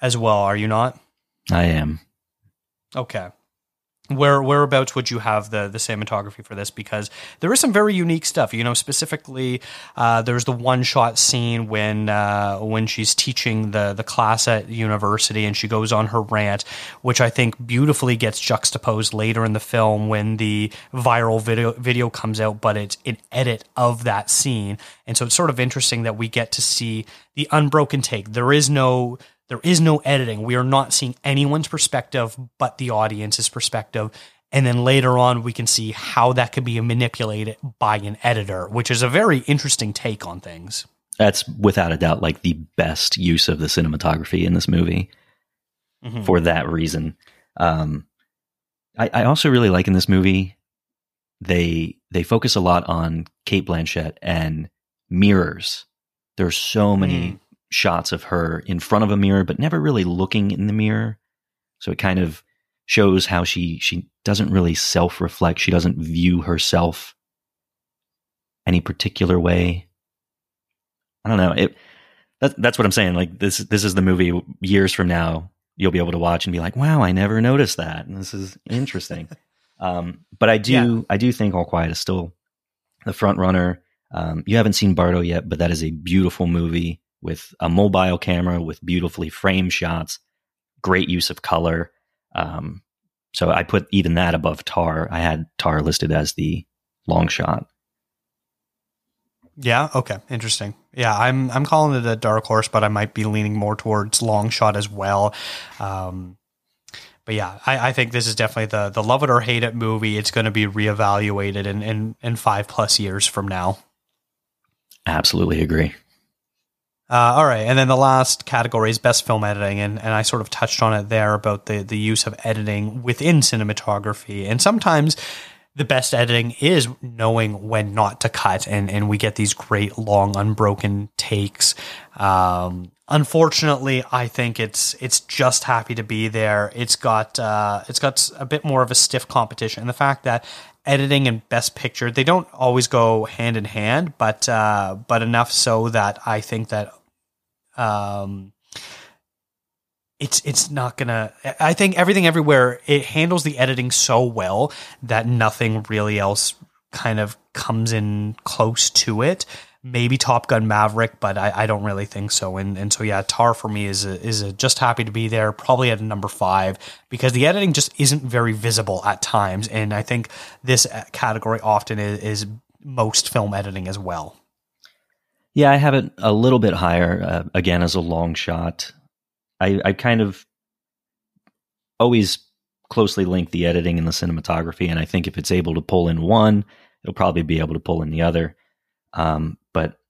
as well, are you not? I am. Okay where whereabouts would you have the the cinematography for this? Because there is some very unique stuff. You know, specifically, uh, there's the one shot scene when uh, when she's teaching the the class at university and she goes on her rant, which I think beautifully gets juxtaposed later in the film when the viral video video comes out, but it's an edit of that scene, and so it's sort of interesting that we get to see the unbroken take. There is no there is no editing. We are not seeing anyone's perspective but the audience's perspective. And then later on, we can see how that could be manipulated by an editor, which is a very interesting take on things. That's without a doubt like the best use of the cinematography in this movie mm-hmm. for that reason. Um, I, I also really like in this movie they they focus a lot on Cate Blanchett and mirrors. There's so many mm shots of her in front of a mirror, but never really looking in the mirror. So it kind of shows how she she doesn't really self reflect. She doesn't view herself any particular way. I don't know. It that, that's what I'm saying. Like this this is the movie years from now you'll be able to watch and be like, "Wow, I never noticed that." And this is interesting. um, but I do yeah. I do think All Quiet is still the front runner. Um, you haven't seen Bardo yet, but that is a beautiful movie with a mobile camera with beautifully framed shots, great use of color. Um, so I put even that above Tar. I had Tar listed as the long shot. Yeah. Okay. Interesting. Yeah, I'm I'm calling it a dark horse, but I might be leaning more towards long shot as well. Um, but yeah, I, I, think this is definitely the the love it or hate it movie. It's going to be reevaluated in, in in five plus years from now. Absolutely agree. Uh, all right, and then the last category is best film editing, and, and I sort of touched on it there about the the use of editing within cinematography, and sometimes the best editing is knowing when not to cut, and and we get these great long unbroken takes. Um, unfortunately, I think it's it's just happy to be there. It's got uh, it's got a bit more of a stiff competition, and the fact that editing and best picture they don't always go hand in hand but uh, but enough so that i think that um, it's it's not gonna. I think everything everywhere it handles the editing so well that nothing really else kind of comes in close to it. Maybe Top Gun Maverick, but I, I don't really think so. And and so yeah, Tar for me is a, is a just happy to be there. Probably at number five because the editing just isn't very visible at times, and I think this category often is, is most film editing as well. Yeah, I have it a little bit higher, uh, again, as a long shot. I, I kind of always closely link the editing and the cinematography, and I think if it's able to pull in one, it'll probably be able to pull in the other. Um,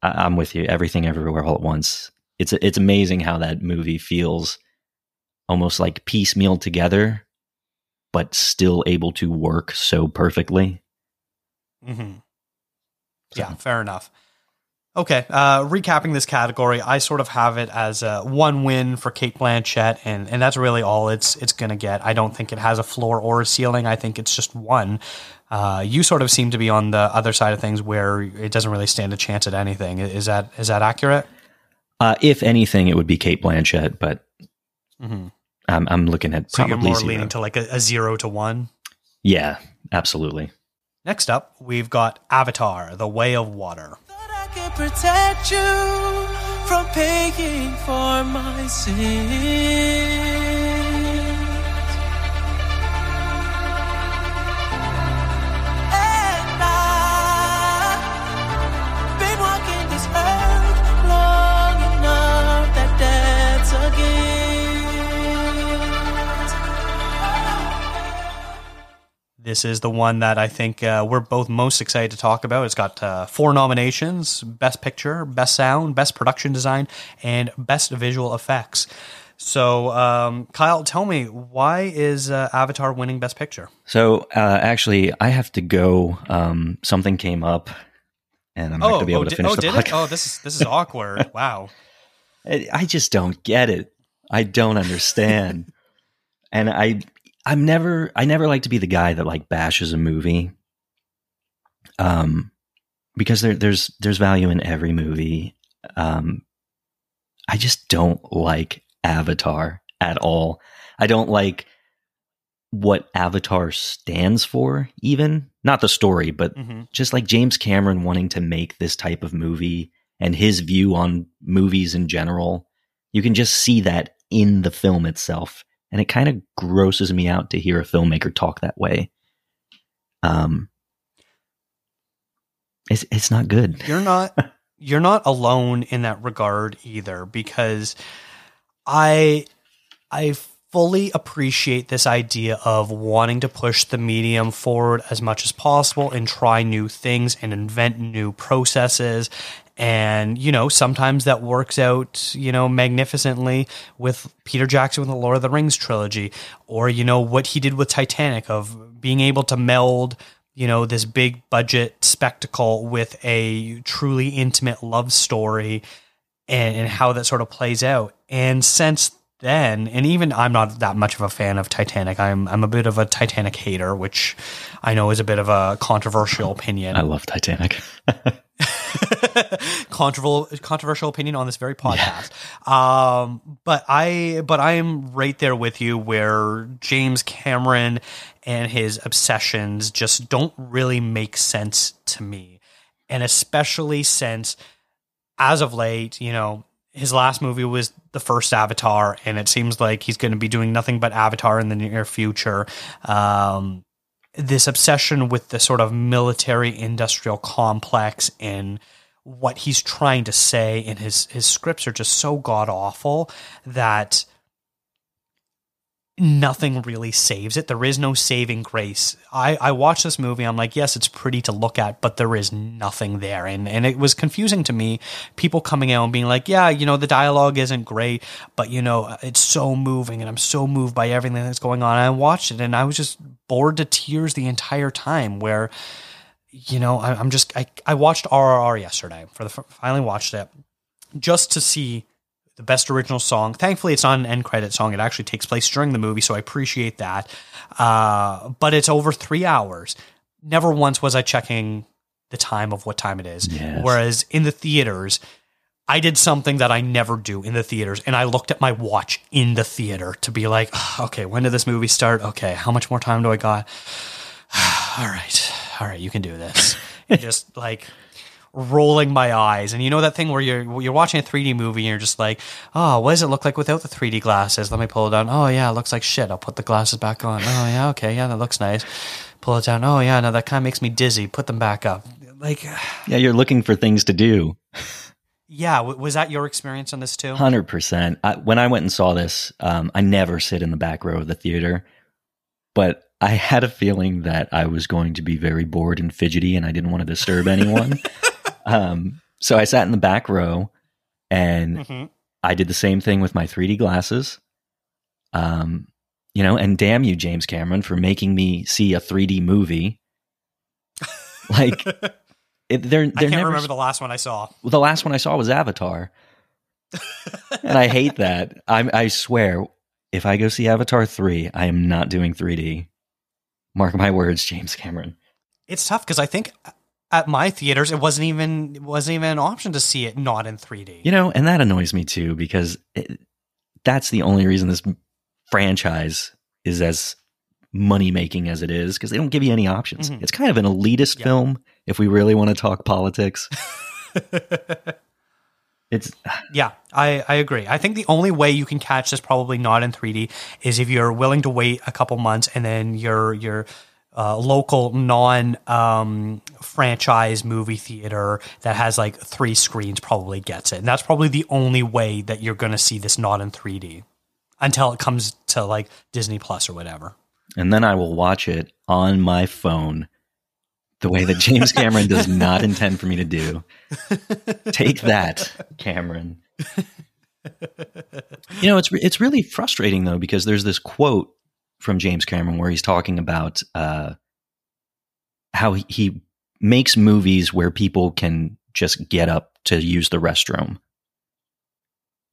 I, am with you. Everything, everywhere, all at once. It's it's amazing how that movie feels almost like piecemeal together, but still able to work so perfectly. Mm-hmm. So. Yeah, fair enough. Okay, uh, recapping this category, I sort of have it as a one win for Cate Blanchett, and, and that's really all it's it's going to get. I don't think it has a floor or a ceiling. I think it's just one. Uh, you sort of seem to be on the other side of things where it doesn't really stand a chance at anything. Is that is that accurate? Uh, if anything, it would be Cate Blanchett, but mm-hmm. I'm, I'm looking at so probably you're more zero. leaning to like a, a zero to one. Yeah, absolutely. Next up, we've got Avatar: The Way of Water protect you from paying for my sins. This is the one that I think uh, we're both most excited to talk about. It's got uh, four nominations Best Picture, Best Sound, Best Production Design, and Best Visual Effects. So, um, Kyle, tell me, why is uh, Avatar winning Best Picture? So, uh, actually, I have to go. Um, something came up, and I'm not going to be able oh, to finish oh, the podcast. it? Oh, this is this is awkward. wow. I just don't get it. I don't understand. and I I'm never I never like to be the guy that like bashes a movie. Um because there there's there's value in every movie. Um I just don't like Avatar at all. I don't like what Avatar stands for even, not the story, but hmm just like James Cameron wanting to make this type of movie and his view on movies in general, you can just see that in the film itself. And it kind of grosses me out to hear a filmmaker talk that way. Um, it's it's not good. You're not you're not alone in that regard either because I I fully appreciate this idea of wanting to push the medium forward as much as possible and try new things and invent new processes and you know sometimes that works out you know magnificently with Peter Jackson with the Lord of the Rings trilogy or you know what he did with Titanic of being able to meld you know this big budget spectacle with a truly intimate love story and, and how that sort of plays out. And since then and even I'm not that much of a fan of Titanic. I'm I'm a bit of a Titanic hater which I know is a bit of a controversial opinion. I love Titanic. controversial controversial opinion on this very podcast. Um, but I but I am right there with you where James Cameron and his obsessions just don't really make sense to me. And especially since as of late, you know, his last movie was the first Avatar, and it seems like he's going to be doing nothing but Avatar in the near future. Um, this obsession with the sort of military industrial complex and what he's trying to say in his his scripts are just so god awful that nothing really saves it. There is no saving grace. I, I watched this movie. I'm like, yes, it's pretty to look at, but there is nothing there. And, and it was confusing to me. People coming out and being like, yeah, you know, the dialogue isn't great, but you know, it's so moving and I'm so moved by everything that's going on. And I watched it and I was just bored to tears the entire time where, you know, I, I'm just, I, I watched RRR yesterday for the, finally watched it just to see the best original song. Thankfully, it's not an end credit song. It actually takes place during the movie, so I appreciate that. Uh, but it's over three hours. Never once was I checking the time of what time it is. Yes. Whereas in the theaters, I did something that I never do in the theaters, and I looked at my watch in the theater to be like, okay, when did this movie start? Okay, how much more time do I got? all right, all right, you can do this. And just like rolling my eyes. And you know that thing where you're you're watching a 3D movie and you're just like, oh, what does it look like without the 3D glasses? Let me pull it down. Oh yeah, it looks like shit. I'll put the glasses back on. Oh yeah, okay, yeah, that looks nice. Pull it down. Oh yeah, no, that kind of makes me dizzy. Put them back up. Like, yeah, you're looking for things to do. yeah, w- was that your experience on this too? Hundred percent. When I went and saw this, um, I never sit in the back row of the theater, but I had a feeling that I was going to be very bored and fidgety, and I didn't want to disturb anyone. um, so I sat in the back row, and Mhm. I did the same thing with my 3D glasses. Um, you know, and damn you, James Cameron, for making me see a 3D movie. Like, it, they're I they're can't never remember the last one I saw. well, the last one I saw was Avatar, and I hate that. I I swear, if I go see Avatar three, I am not doing 3D. Mark my words, James Cameron. It's tough because I think at my theaters it wasn't even it wasn't even an option to see it not in 3D. You know, and that annoys me too because it, that's the only reason this franchise is as money making as it is because they don't give you any options. Mhm. It's kind of an elitist Yeah. film if we really want to talk politics. It's Yeah, I, I agree. I think the only way you can catch this probably not in 3D is if you're willing to wait a couple months and then your your uh, local non um, franchise movie theater that has like three screens probably gets it. And that's probably the only way that you're going to see this not in 3D until it comes to like Disney Plus or whatever. and then I will watch it on my phone the way that James Cameron does not intend for me to do. Take that, Cameron. You know, it's it's really frustrating though because there's this quote from James Cameron where he's talking about uh, how he, he makes movies where people can just get up to use the restroom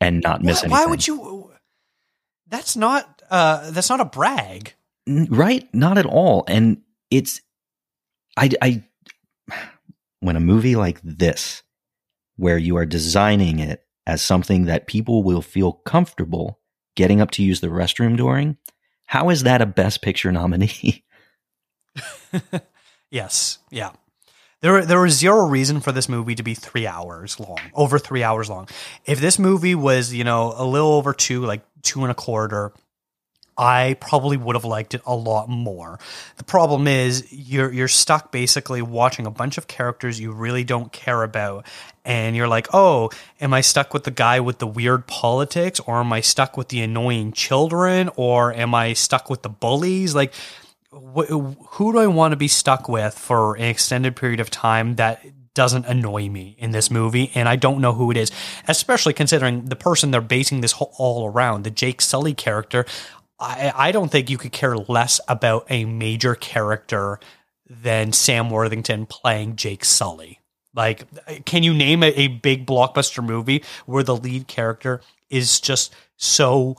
and not miss Why, anything. why would you? That's not. Uh, that's not a brag. Right not at all and it's i i when a movie like this where you are designing it as something that people will feel comfortable getting up to use the restroom during how is that a best picture nominee Yes. Yeah. There, there was zero reason for this movie to be three hours long, over three hours long. If this movie was, you know, a little over two, like two and a quarter, I probably would have liked it a lot more. The problem is you're you're stuck basically watching a bunch of characters you really don't care about and you're like, "Oh, am I stuck with the guy with the weird politics or am I stuck with the annoying children or am I stuck with the bullies?" Like wh- who do I want to be stuck with for an extended period of time that doesn't annoy me in this movie? And I don't know who it is, especially considering the person they're basing this whole, all around, the Jake Sully character. I, I don't think you could care less about a major character than Sam Worthington playing Jake Sully. Like, can you name a, a big blockbuster movie where the lead character is just so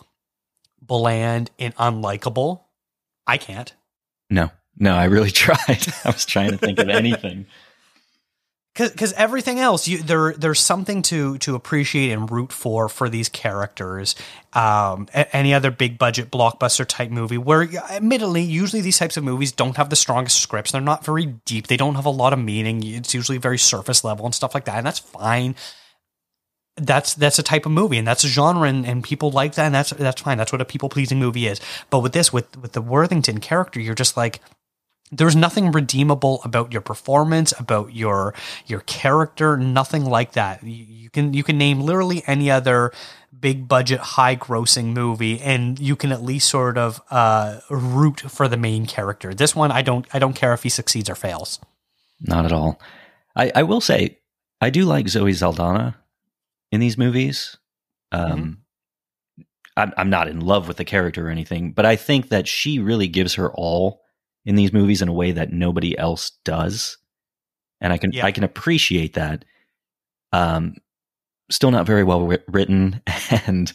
bland and unlikable? I can't. no no i really tried i was trying to think of anything because everything else you there there's something to to appreciate and root for for these characters. Um any other big budget blockbuster type movie where admittedly usually these types of movies don't have the strongest scripts. They're not very deep. They don't have a lot of meaning. It's usually very surface level and stuff like that and that's fine. That's that's a type of movie and that's a genre and, and people like that and that's that's fine. That's what a people pleasing movie is. But with this with with the worthington character you're just like there's nothing redeemable about your performance about your your character nothing like that. You, you can you can name literally any other big budget high grossing movie and you can at least sort of uh root for the main character. This one i don't i don't care if he succeeds or fails. Not at all. I i will say i do like zoe saldana in these movies. Um I'm, I'm not in love with the character or anything but i think that she really gives her all in these movies in a way that nobody else does and i can Yeah. i can appreciate that um still not very well wri- written and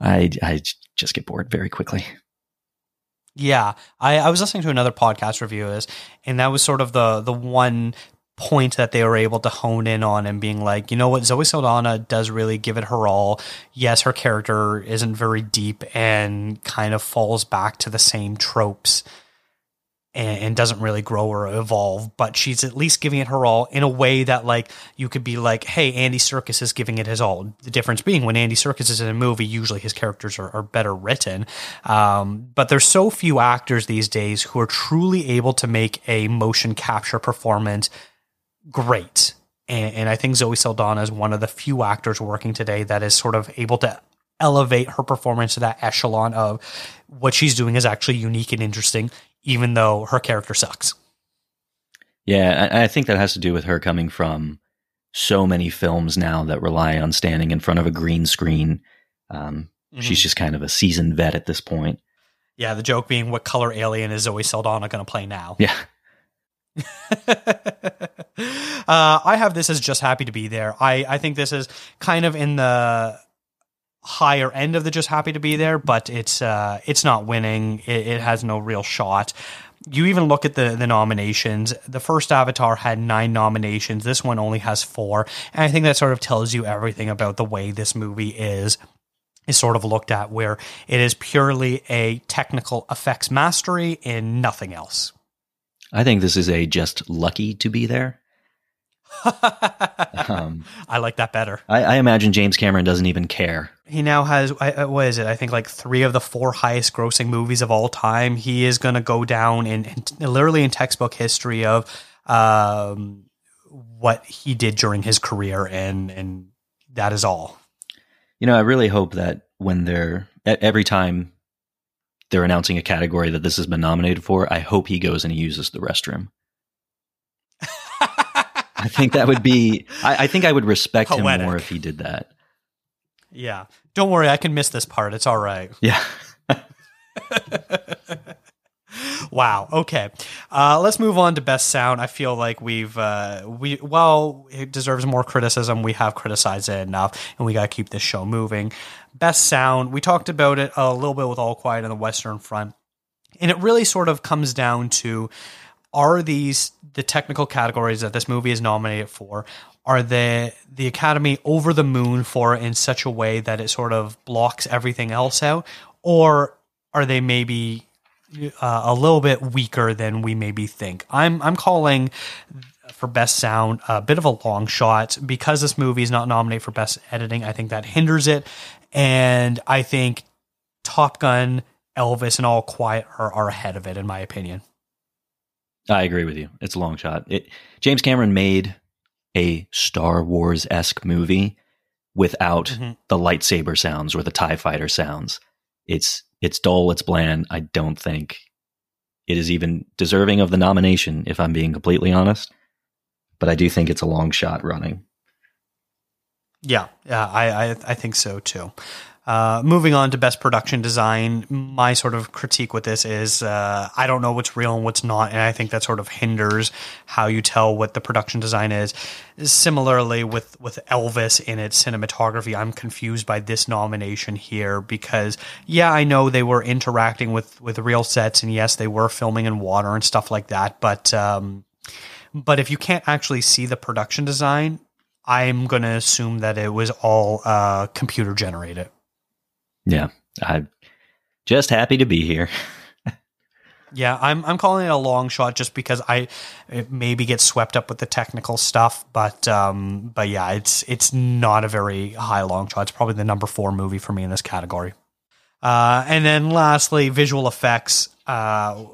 i i just get bored very quickly Yeah, I, I was listening to another podcast review is, and that was sort of the the one point that they were able to hone in on and being like, you know what, Zoe Saldana does really give it her all. Yes, her character isn't very deep and kind of falls back to the same tropes and, and doesn't really grow or evolve, but she's at least giving it her all in a way that like you could be like, hey, Andy Serkis is giving it his all. The difference being when Andy Serkis is in a movie, usually his characters are, are better written. Um, but there's so few actors these days who are truly able to make a motion capture performance great. And, and I think Zoe Saldana is one of the few actors working today that is sort of able to elevate her performance to that echelon of what she's doing is actually unique and interesting, even though her character sucks. Yeah, I, I think that has to do with her coming from so many films now that rely on standing in front of a green screen. Um, She's just kind of a seasoned vet at this point. yeah, the joke being, what color alien is Zoe Saldana going to play now? Yeah. uh, I have this as just happy to be there. I, I think this is kind of in the higher end of the just happy to be there, but it's uh, it's not winning. It, it has no real shot. You even look at the the nominations. The first Avatar had nine nominations. This one only has four, and I think that sort of tells you everything about the way this movie is is sort of looked at, where it is purely a technical effects mastery and nothing else. I think this is a just lucky to be there. Um, I like that better. I, I imagine James Cameron doesn't even care. He now has I- uh, what is it? I think like three of the four highest grossing movies of all time. He is going to go down in, in literally in textbook history of um, what he did during his career, and and that is all. You know, I really hope that when they're every time they're announcing a category that this has been nominated for, I hope he goes and he uses the restroom. I think that would be. I, I think I would respect Poetic. him more if he did that. Yeah. Don't worry, I can miss this part. It's all right. Yeah. Wow. Okay. Uh, let's move on to best sound. I feel like we've uh, we well, it deserves more criticism. We have criticized it enough, and we got to keep this show moving. Best sound. We talked about it a little bit with All Quiet on the Western Front, and it really sort of comes down to: Are these the technical categories that this movie is nominated for? Are the the Academy over the moon for in such a way that it sort of blocks everything else out, or are they maybe uh, a little bit weaker than we maybe think. I'm I'm calling for best sound a bit of a long shot because this movie is not nominated for best editing. I think that hinders it, and I think Top Gun, Elvis, and All Quiet are, are ahead of it in my opinion. I agree with you. It's a long shot. It, James Cameron made a Star Wars esque movie without Mhm. the lightsaber sounds or the Tie Fighter sounds. It's it's dull. It's bland. I don't think it is even deserving of the nomination. If I'm being completely honest, but I do think it's a long shot running. Yeah, yeah, I, I I think so too. Uh, moving on to best production design, my sort of critique with this is uh, I don't know what's real and what's not, and I think that sort of hinders how you tell what the production design is. Similarly, with with Elvis in its cinematography, I'm confused by this nomination here because yeah, I know they were interacting with with real sets, and yes, they were filming in water and stuff like that, but um, but if you can't actually see the production design, I'm going to assume that it was all uh, computer generated. Yeah, I'm just happy to be here. Yeah, I'm I'm calling it a long shot just because I it maybe get swept up with the technical stuff, but um, but yeah, it's it's not a very high long shot. It's probably the number four movie for me in this category. Uh, and then lastly, visual effects. Uh,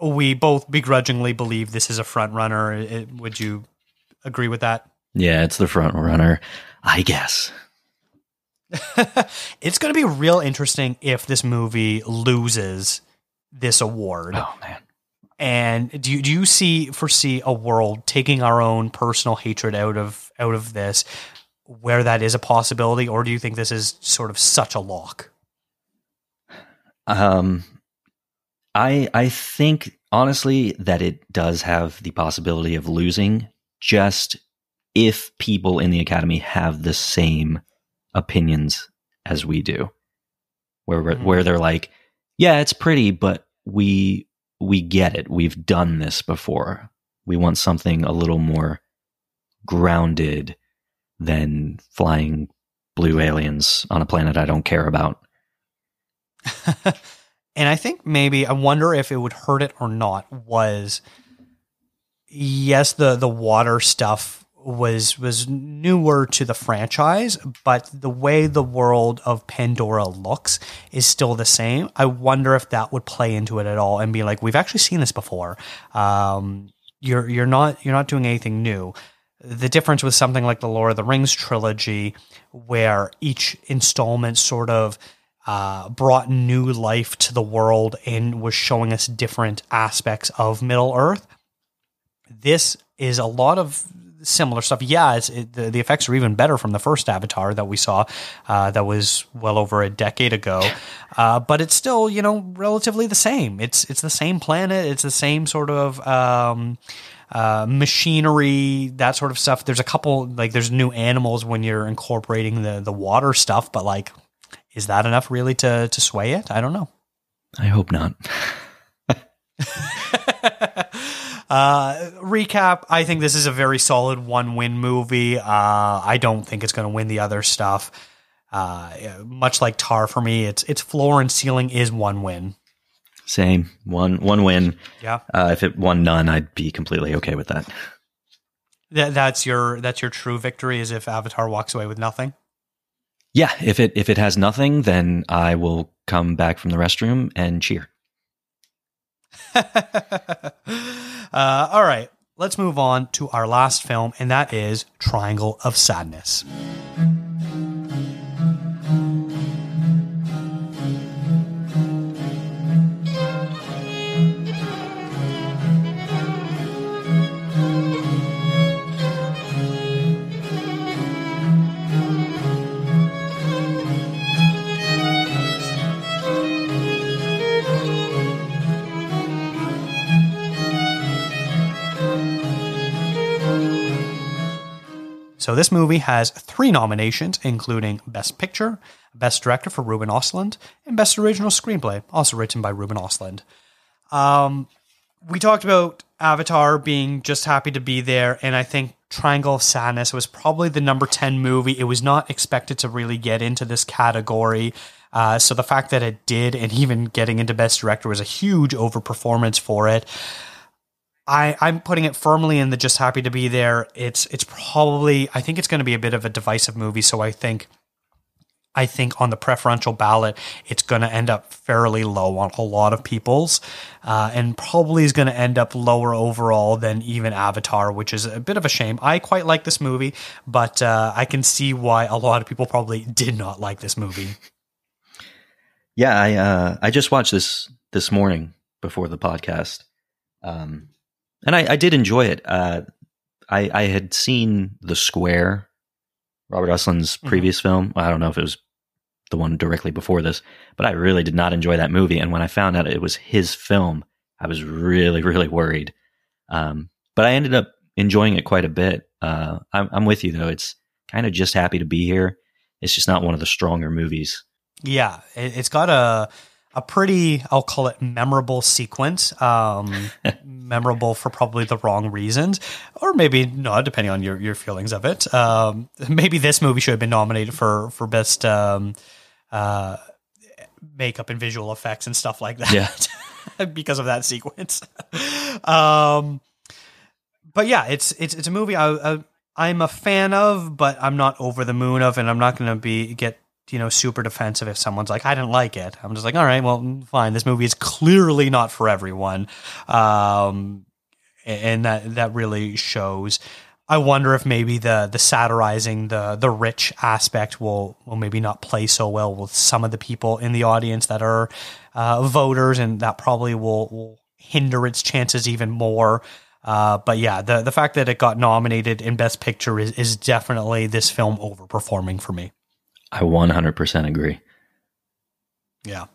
we both begrudgingly believe this is a front runner. It- would you agree with that? Yeah, it's the front runner, I guess. it's going to be real interesting if this movie loses this award. Oh man. And do you, do you see foresee a world taking our own personal hatred out of out of this, where that is a possibility, or do you think this is sort of such a lock? Um, I I think honestly that it does have the possibility of losing just if people in the academy have the same opinions as we do, where Mhm. where they're like, yeah, it's pretty, but we we get it. We've done this before. We want something a little more grounded than flying blue aliens on a planet I don't care about. and I think maybe I wonder if it would hurt it or not. Was yes, the the water stuff was was newer to the franchise, but the way the world of Pandora looks is still the same. I wonder if that would play into it at all and be like, we've actually seen this before. Um, you're you're not you're not doing anything new. The difference with something like the Lord of the Rings trilogy, where each installment sort of uh, brought new life to the world and was showing us different aspects of Middle Earth. This is a lot of similar stuff. Yeah, it's, it, the, the effects are even better from the first Avatar that we saw, uh, that was well over a decade ago. Uh, but it's still, you know, relatively the same. It's it's the same planet. It's the same sort of. Um, uh, machinery, that sort of stuff. There's a couple like there's new animals when you're incorporating the the water stuff, but like, is that enough really to to sway it? I don't know. I hope not. uh, recap: I think this is a very solid one win movie. Uh, I don't think it's going to win the other stuff. Uh, much like Tar for me, its its floor and ceiling is one win. Same one one win. Yeah, Uh, if it won none, I'd be completely okay with that. that, that's your that's your true victory. Is if Avatar walks away with nothing. Yeah, if it if it has nothing, then I will come back from the restroom and cheer. uh, all right, let's move on to our last film, and that is Triangle of Sadness. So this movie has three nominations, including Best Picture, Best Director for Ruben Ostlund, and Best Original Screenplay, also written by Ruben Ostlund. Um, we talked about Avatar being just happy to be there, and I think Triangle of Sadness was probably the number 10 movie. It was not expected to really get into this category. Uh, so the fact that it did, and even getting into Best Director, was a huge overperformance for it. I, I'm putting it firmly in the just happy to be there. It's it's probably I think it's going to be a bit of a divisive movie. So I think I think on the preferential ballot, it's going to end up fairly low on a lot of people's, uh, and probably is going to end up lower overall than even Avatar, which is a bit of a shame. I quite like this movie, but uh, I can see why a lot of people probably did not like this movie. Yeah, I uh, I just watched this this morning before the podcast, um, and I, I did enjoy it. Uh, I I had seen The Square, Robert Ostlund's previous film. I don't know if it was the one directly before this, but I really did not enjoy that movie. And when I found out it was his film, I was really really worried. Um, but I ended up enjoying it quite a bit. Uh, I'm, I'm with you though. It's kind of just happy to be here. It's just not one of the stronger movies. Yeah, it, it's got a a pretty I'll call it memorable sequence. Um, memorable for probably the wrong reasons, or maybe not, depending on your your feelings of it. Um, maybe this movie should have been nominated for for best um, uh, makeup and visual effects and stuff like that. Yeah. because of that sequence. um, but yeah, it's it's it's a movie I, I I'm a fan of, but I'm not over the moon of, and I'm not going to be get you know super defensive if someone's like I didn't like it. I'm just like, all right, well, fine. This movie is clearly not for everyone, um, and that that really shows. I wonder if maybe the the satirizing the the rich aspect will will maybe not play so well with some of the people in the audience that are uh, voters, and that probably will, will hinder its chances even more. Uh, but yeah, the the fact that it got nominated in Best Picture is is definitely this film overperforming for me. I 100% agree. Yeah.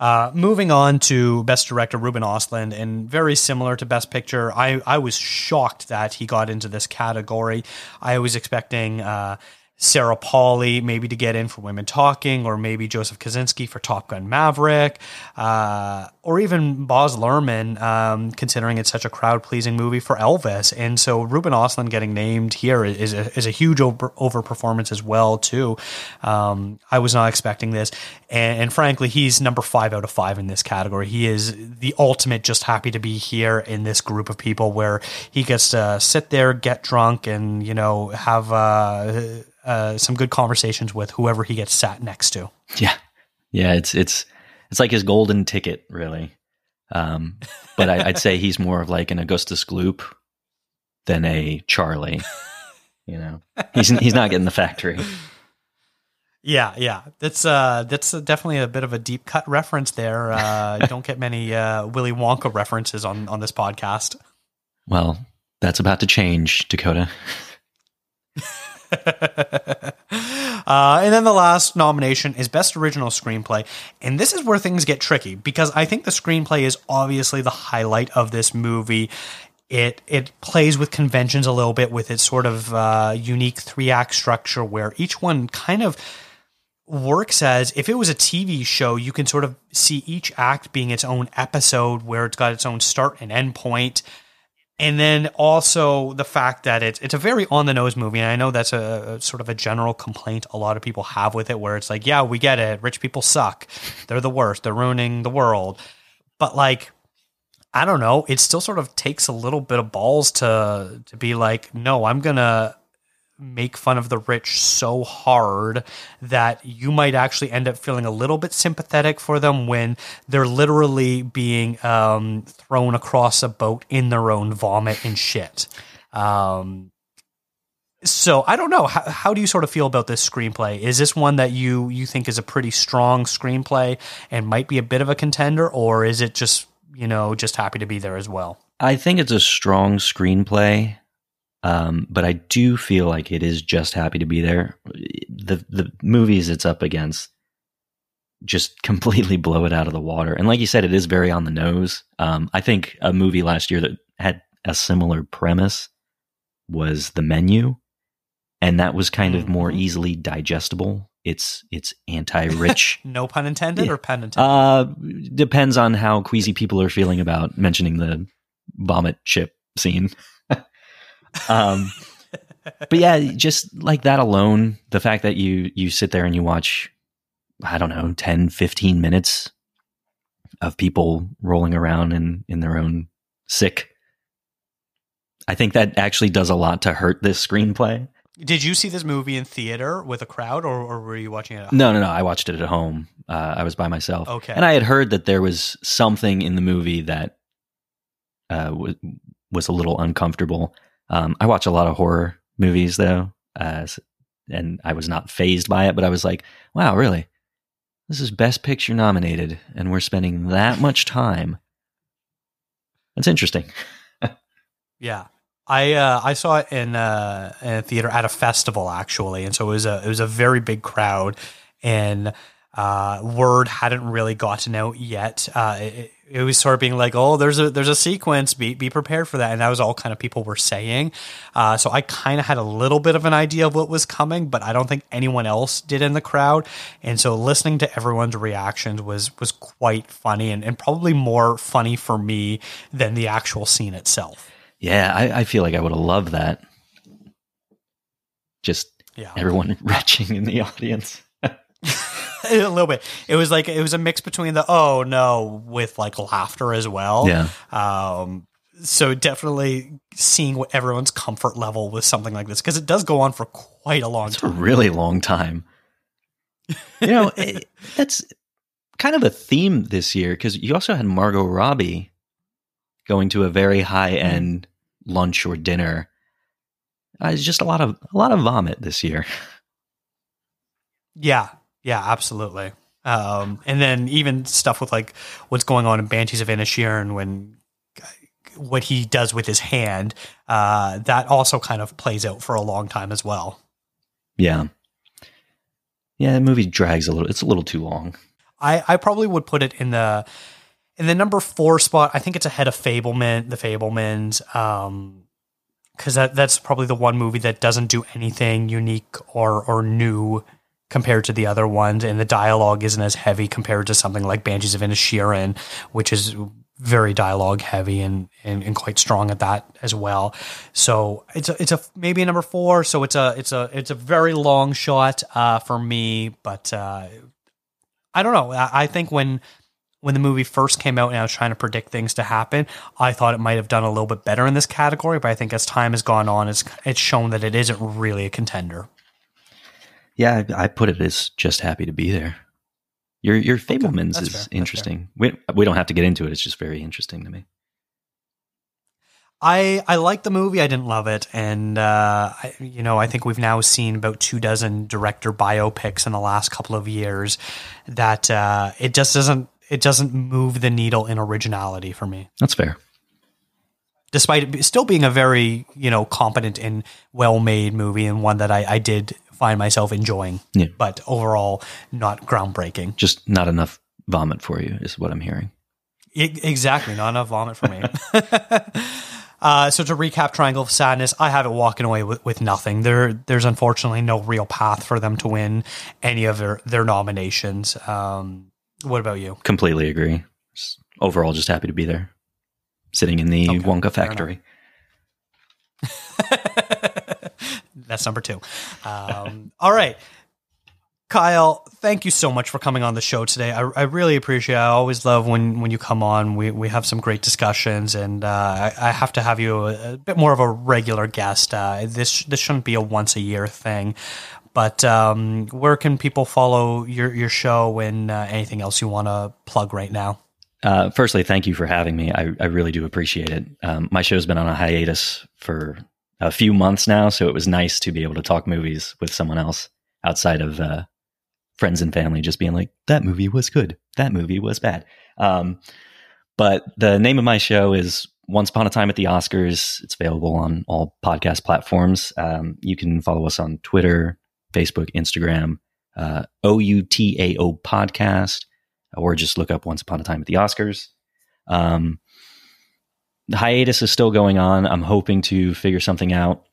Uh, moving on to Best Director, Ruben Ostlund, and very similar to Best Picture, I, I was shocked that he got into this category. I was expecting uh, Sarah Polley maybe to get in for Women Talking, or maybe Joseph Kosinski for Top Gun Maverick, uh, or even Baz Luhrmann, um, considering it's such a crowd pleasing movie for Elvis. And so Ruben Ostlund getting named here is a, is a huge over, overperformance as well too. Um, I was not expecting this, and, and frankly, he's number five out of five in this category. He is the ultimate just happy to be here in this group of people where he gets to sit there, get drunk, and you know have. Uh, uh, some good conversations with whoever he gets sat next to. Yeah, yeah, it's it's it's like his golden ticket, really. Um, but I, would say he's more of like an Augustus Gloop than a Charlie. You know, he's he's not getting the factory. Yeah, yeah, that's uh, that's definitely a bit of a deep cut reference there. Uh, don't get many uh, Willy Wonka references on on this podcast. Well, that's about to change, Dakota. uh, and then the last nomination is Best Original Screenplay. And this is where things get tricky because I think the screenplay is obviously the highlight of this movie. It it plays with conventions a little bit with its sort of uh, unique three act structure where each one kind of works as if it was a TV show, you can sort of see each act being its own episode where it's got its own start and end point and then also the fact that it's it's a very on the nose movie, and I know that's a, a, sort of a general complaint a lot of people have with it, where it's like, yeah, we get it, rich people suck, they're the worst, they're ruining the world, but like, I don't know, it still sort of takes a little bit of balls to to be like, no, I'm gonna make fun of the rich so hard that you might actually end up feeling a little bit sympathetic for them when they're literally being um, thrown across a boat in their own vomit and shit. Um, so I don't know. How, how do you sort of feel about this screenplay? Is this one that you you think is a pretty strong screenplay and might be a bit of a contender, or is it just you know just happy to be there as well? I think it's a strong screenplay. Um, but I do feel like it is just happy to be there. The the movies it's up against just completely blow it out of the water. And like you said, it is very on the nose. Um, I think a movie last year that had a similar premise was The Menu, and that was kind of more Mhm. easily digestible. It's it's anti-rich. No pun intended or pun intended? uh, depends on how queasy people are feeling about mentioning the vomit chip scene. Um, but yeah, just like that alone, the fact that you you sit there and you watch, I don't know, 10, 15 minutes of people rolling around in in their own sick. I think that actually does a lot to hurt this screenplay. Did you see this movie in theater with a crowd, or, or were you watching it? At home? No, no, no. I watched it at home. Uh, I was by myself. Okay. And I had heard that there was something in the movie that uh, w- was a little uncomfortable. Um, I watch a lot of horror movies, though, and I was not phased by it, but I was like, wow, really? This is Best Picture nominated, and we're spending that much time. That's interesting. Yeah. I uh, I saw it in, uh, in a theater at a festival actually, and so it was a it was a very big crowd, and uh, word hadn't really gotten out yet. Uh, it, it was sort of being like, oh, there's a there's a sequence, be be prepared for that, and that was all kind of people were saying. Uh, so I kind of had a little bit of an idea of what was coming, but I don't think anyone else did in the crowd, and so listening to everyone's reactions was was quite funny, and, and probably more funny for me than the actual scene itself. Yeah, I, I feel like I would have loved that. Just Yeah. everyone retching in the audience. a little bit. It was like it was a mix between the oh no with like laughter as well. Yeah. Um so definitely seeing what everyone's comfort level with something like this because it does go on for quite a long It's a time. really long time. You know, it, that's kind of a theme this year because you also had Margot Robbie going to a very high end lunch or dinner. Uh, it's just a lot of a lot of vomit this year. Yeah. Yeah, absolutely. Um and then even stuff with like what's going on in Banshees of Inisherin when what he does with his hand, uh, that also kind of plays out for a long time as well. Yeah, yeah. The movie drags a little. It's a little too long. I, I probably would put it in the in the number four spot. I think it's ahead of Fabelman, the Fabelmans, um, because that that's probably the one movie that doesn't do anything unique or or new compared to the other ones, and the dialogue isn't as heavy compared to something like Banshees of Inisherin, which is very dialogue heavy and, and, and quite strong at that as well. So it's a it's a maybe a number four. So it's a it's a it's a very long shot uh, for me, but uh, I don't know. I, I think when when the movie first came out and I was trying to predict things to happen, I thought it might have done a little bit better in this category. But I think as time has gone on, it's it's shown that it isn't really a contender. Yeah, I, I put it as just happy to be there. Your your Fabelmans that's is fair, interesting. We we don't have to get into it. It's just very interesting to me. I I like the movie. I didn't love it, and uh, I, you know I think we've now seen about two dozen director biopics in the last couple of years. That uh, it just doesn't it doesn't move the needle in originality for me. That's fair. despite it still being a very you know competent and well made movie and one that I, I did find myself enjoying. Yeah. But overall, not groundbreaking. Just not enough vomit for you is what I'm hearing. Exactly, not enough vomit for me. uh, so to recap, Triangle of Sadness, I have it walking away with, with nothing. There, there's unfortunately no real path for them to win any of their their nominations. Um, what about you? Completely agree. Overall, just happy to be there, sitting in the Okay, Wonka factory. That's number two. Um, all right. Kyle, thank you so much for coming on the show today. I, I really appreciate it. I always love when, when you come on. We, we have some great discussions, and uh, I, I have to have you a, a bit more of a regular guest. Uh, this this shouldn't be a once a year thing. But um, where can people follow your, your show and uh, anything else you want to plug right now? Uh, firstly, thank you for having me. I, I really do appreciate it. Um, my show's been on a hiatus for a few months now, so it was nice to be able to talk movies with someone else outside of uh, friends and family, just being like, that movie was good, that movie was bad. Um, but the name of my show is Once Upon a Time at the Oscars. It's available on all podcast platforms. Um, you can follow us on Twitter, Facebook, Instagram, uh, OUTAO podcast, or just look up Once Upon a Time at the Oscars. Um, the hiatus is still going on. I'm hoping to figure something out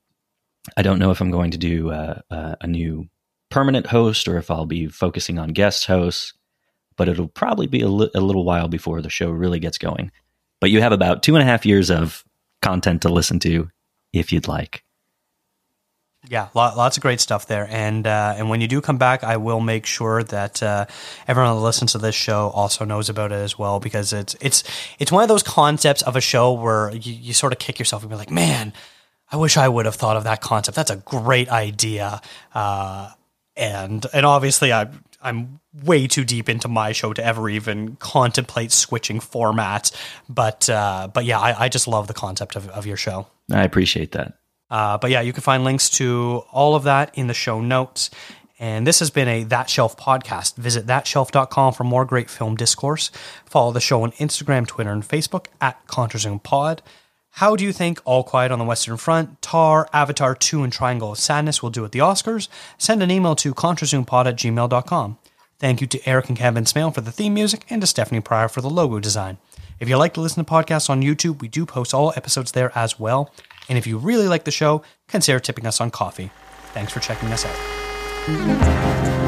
I don't know if I'm going to do uh, uh, a new permanent host or if I'll be focusing on guest hosts, but it'll probably be a, li- a little while before the show really gets going. But you have about two and a half years of content to listen to if you'd like. Yeah, lots of great stuff there, and uh, and when you do come back, I will make sure that uh, everyone that listens to this show also knows about it as well, because it's it's it's one of those concepts of a show where you, you sort of kick yourself and be like, man, I wish I would have thought of that concept. That's a great idea, uh, and and obviously I I'm way too deep into my show to ever even contemplate switching formats, but uh, but yeah, I, I just love the concept of, of your show. I appreciate that. Uh, but yeah, you can find links to all of that in the show notes. And this has been a That Shelf podcast. Visit thatshelf.com for more great film discourse. Follow the show on Instagram, Twitter, and Facebook at ContraZoomPod. How do you think All Quiet on the Western Front, Tar, Avatar 2, and Triangle of Sadness will do at the Oscars? Send an email to ContraZoomPod at gmail.com. Thank you to Eric and Kevin Smale for the theme music and to Stephanie Pryor for the logo design. If you like to listen to podcasts on YouTube, we do post all episodes there as well. And if you really like the show, consider tipping us on Ko-fi. Thanks for checking us out.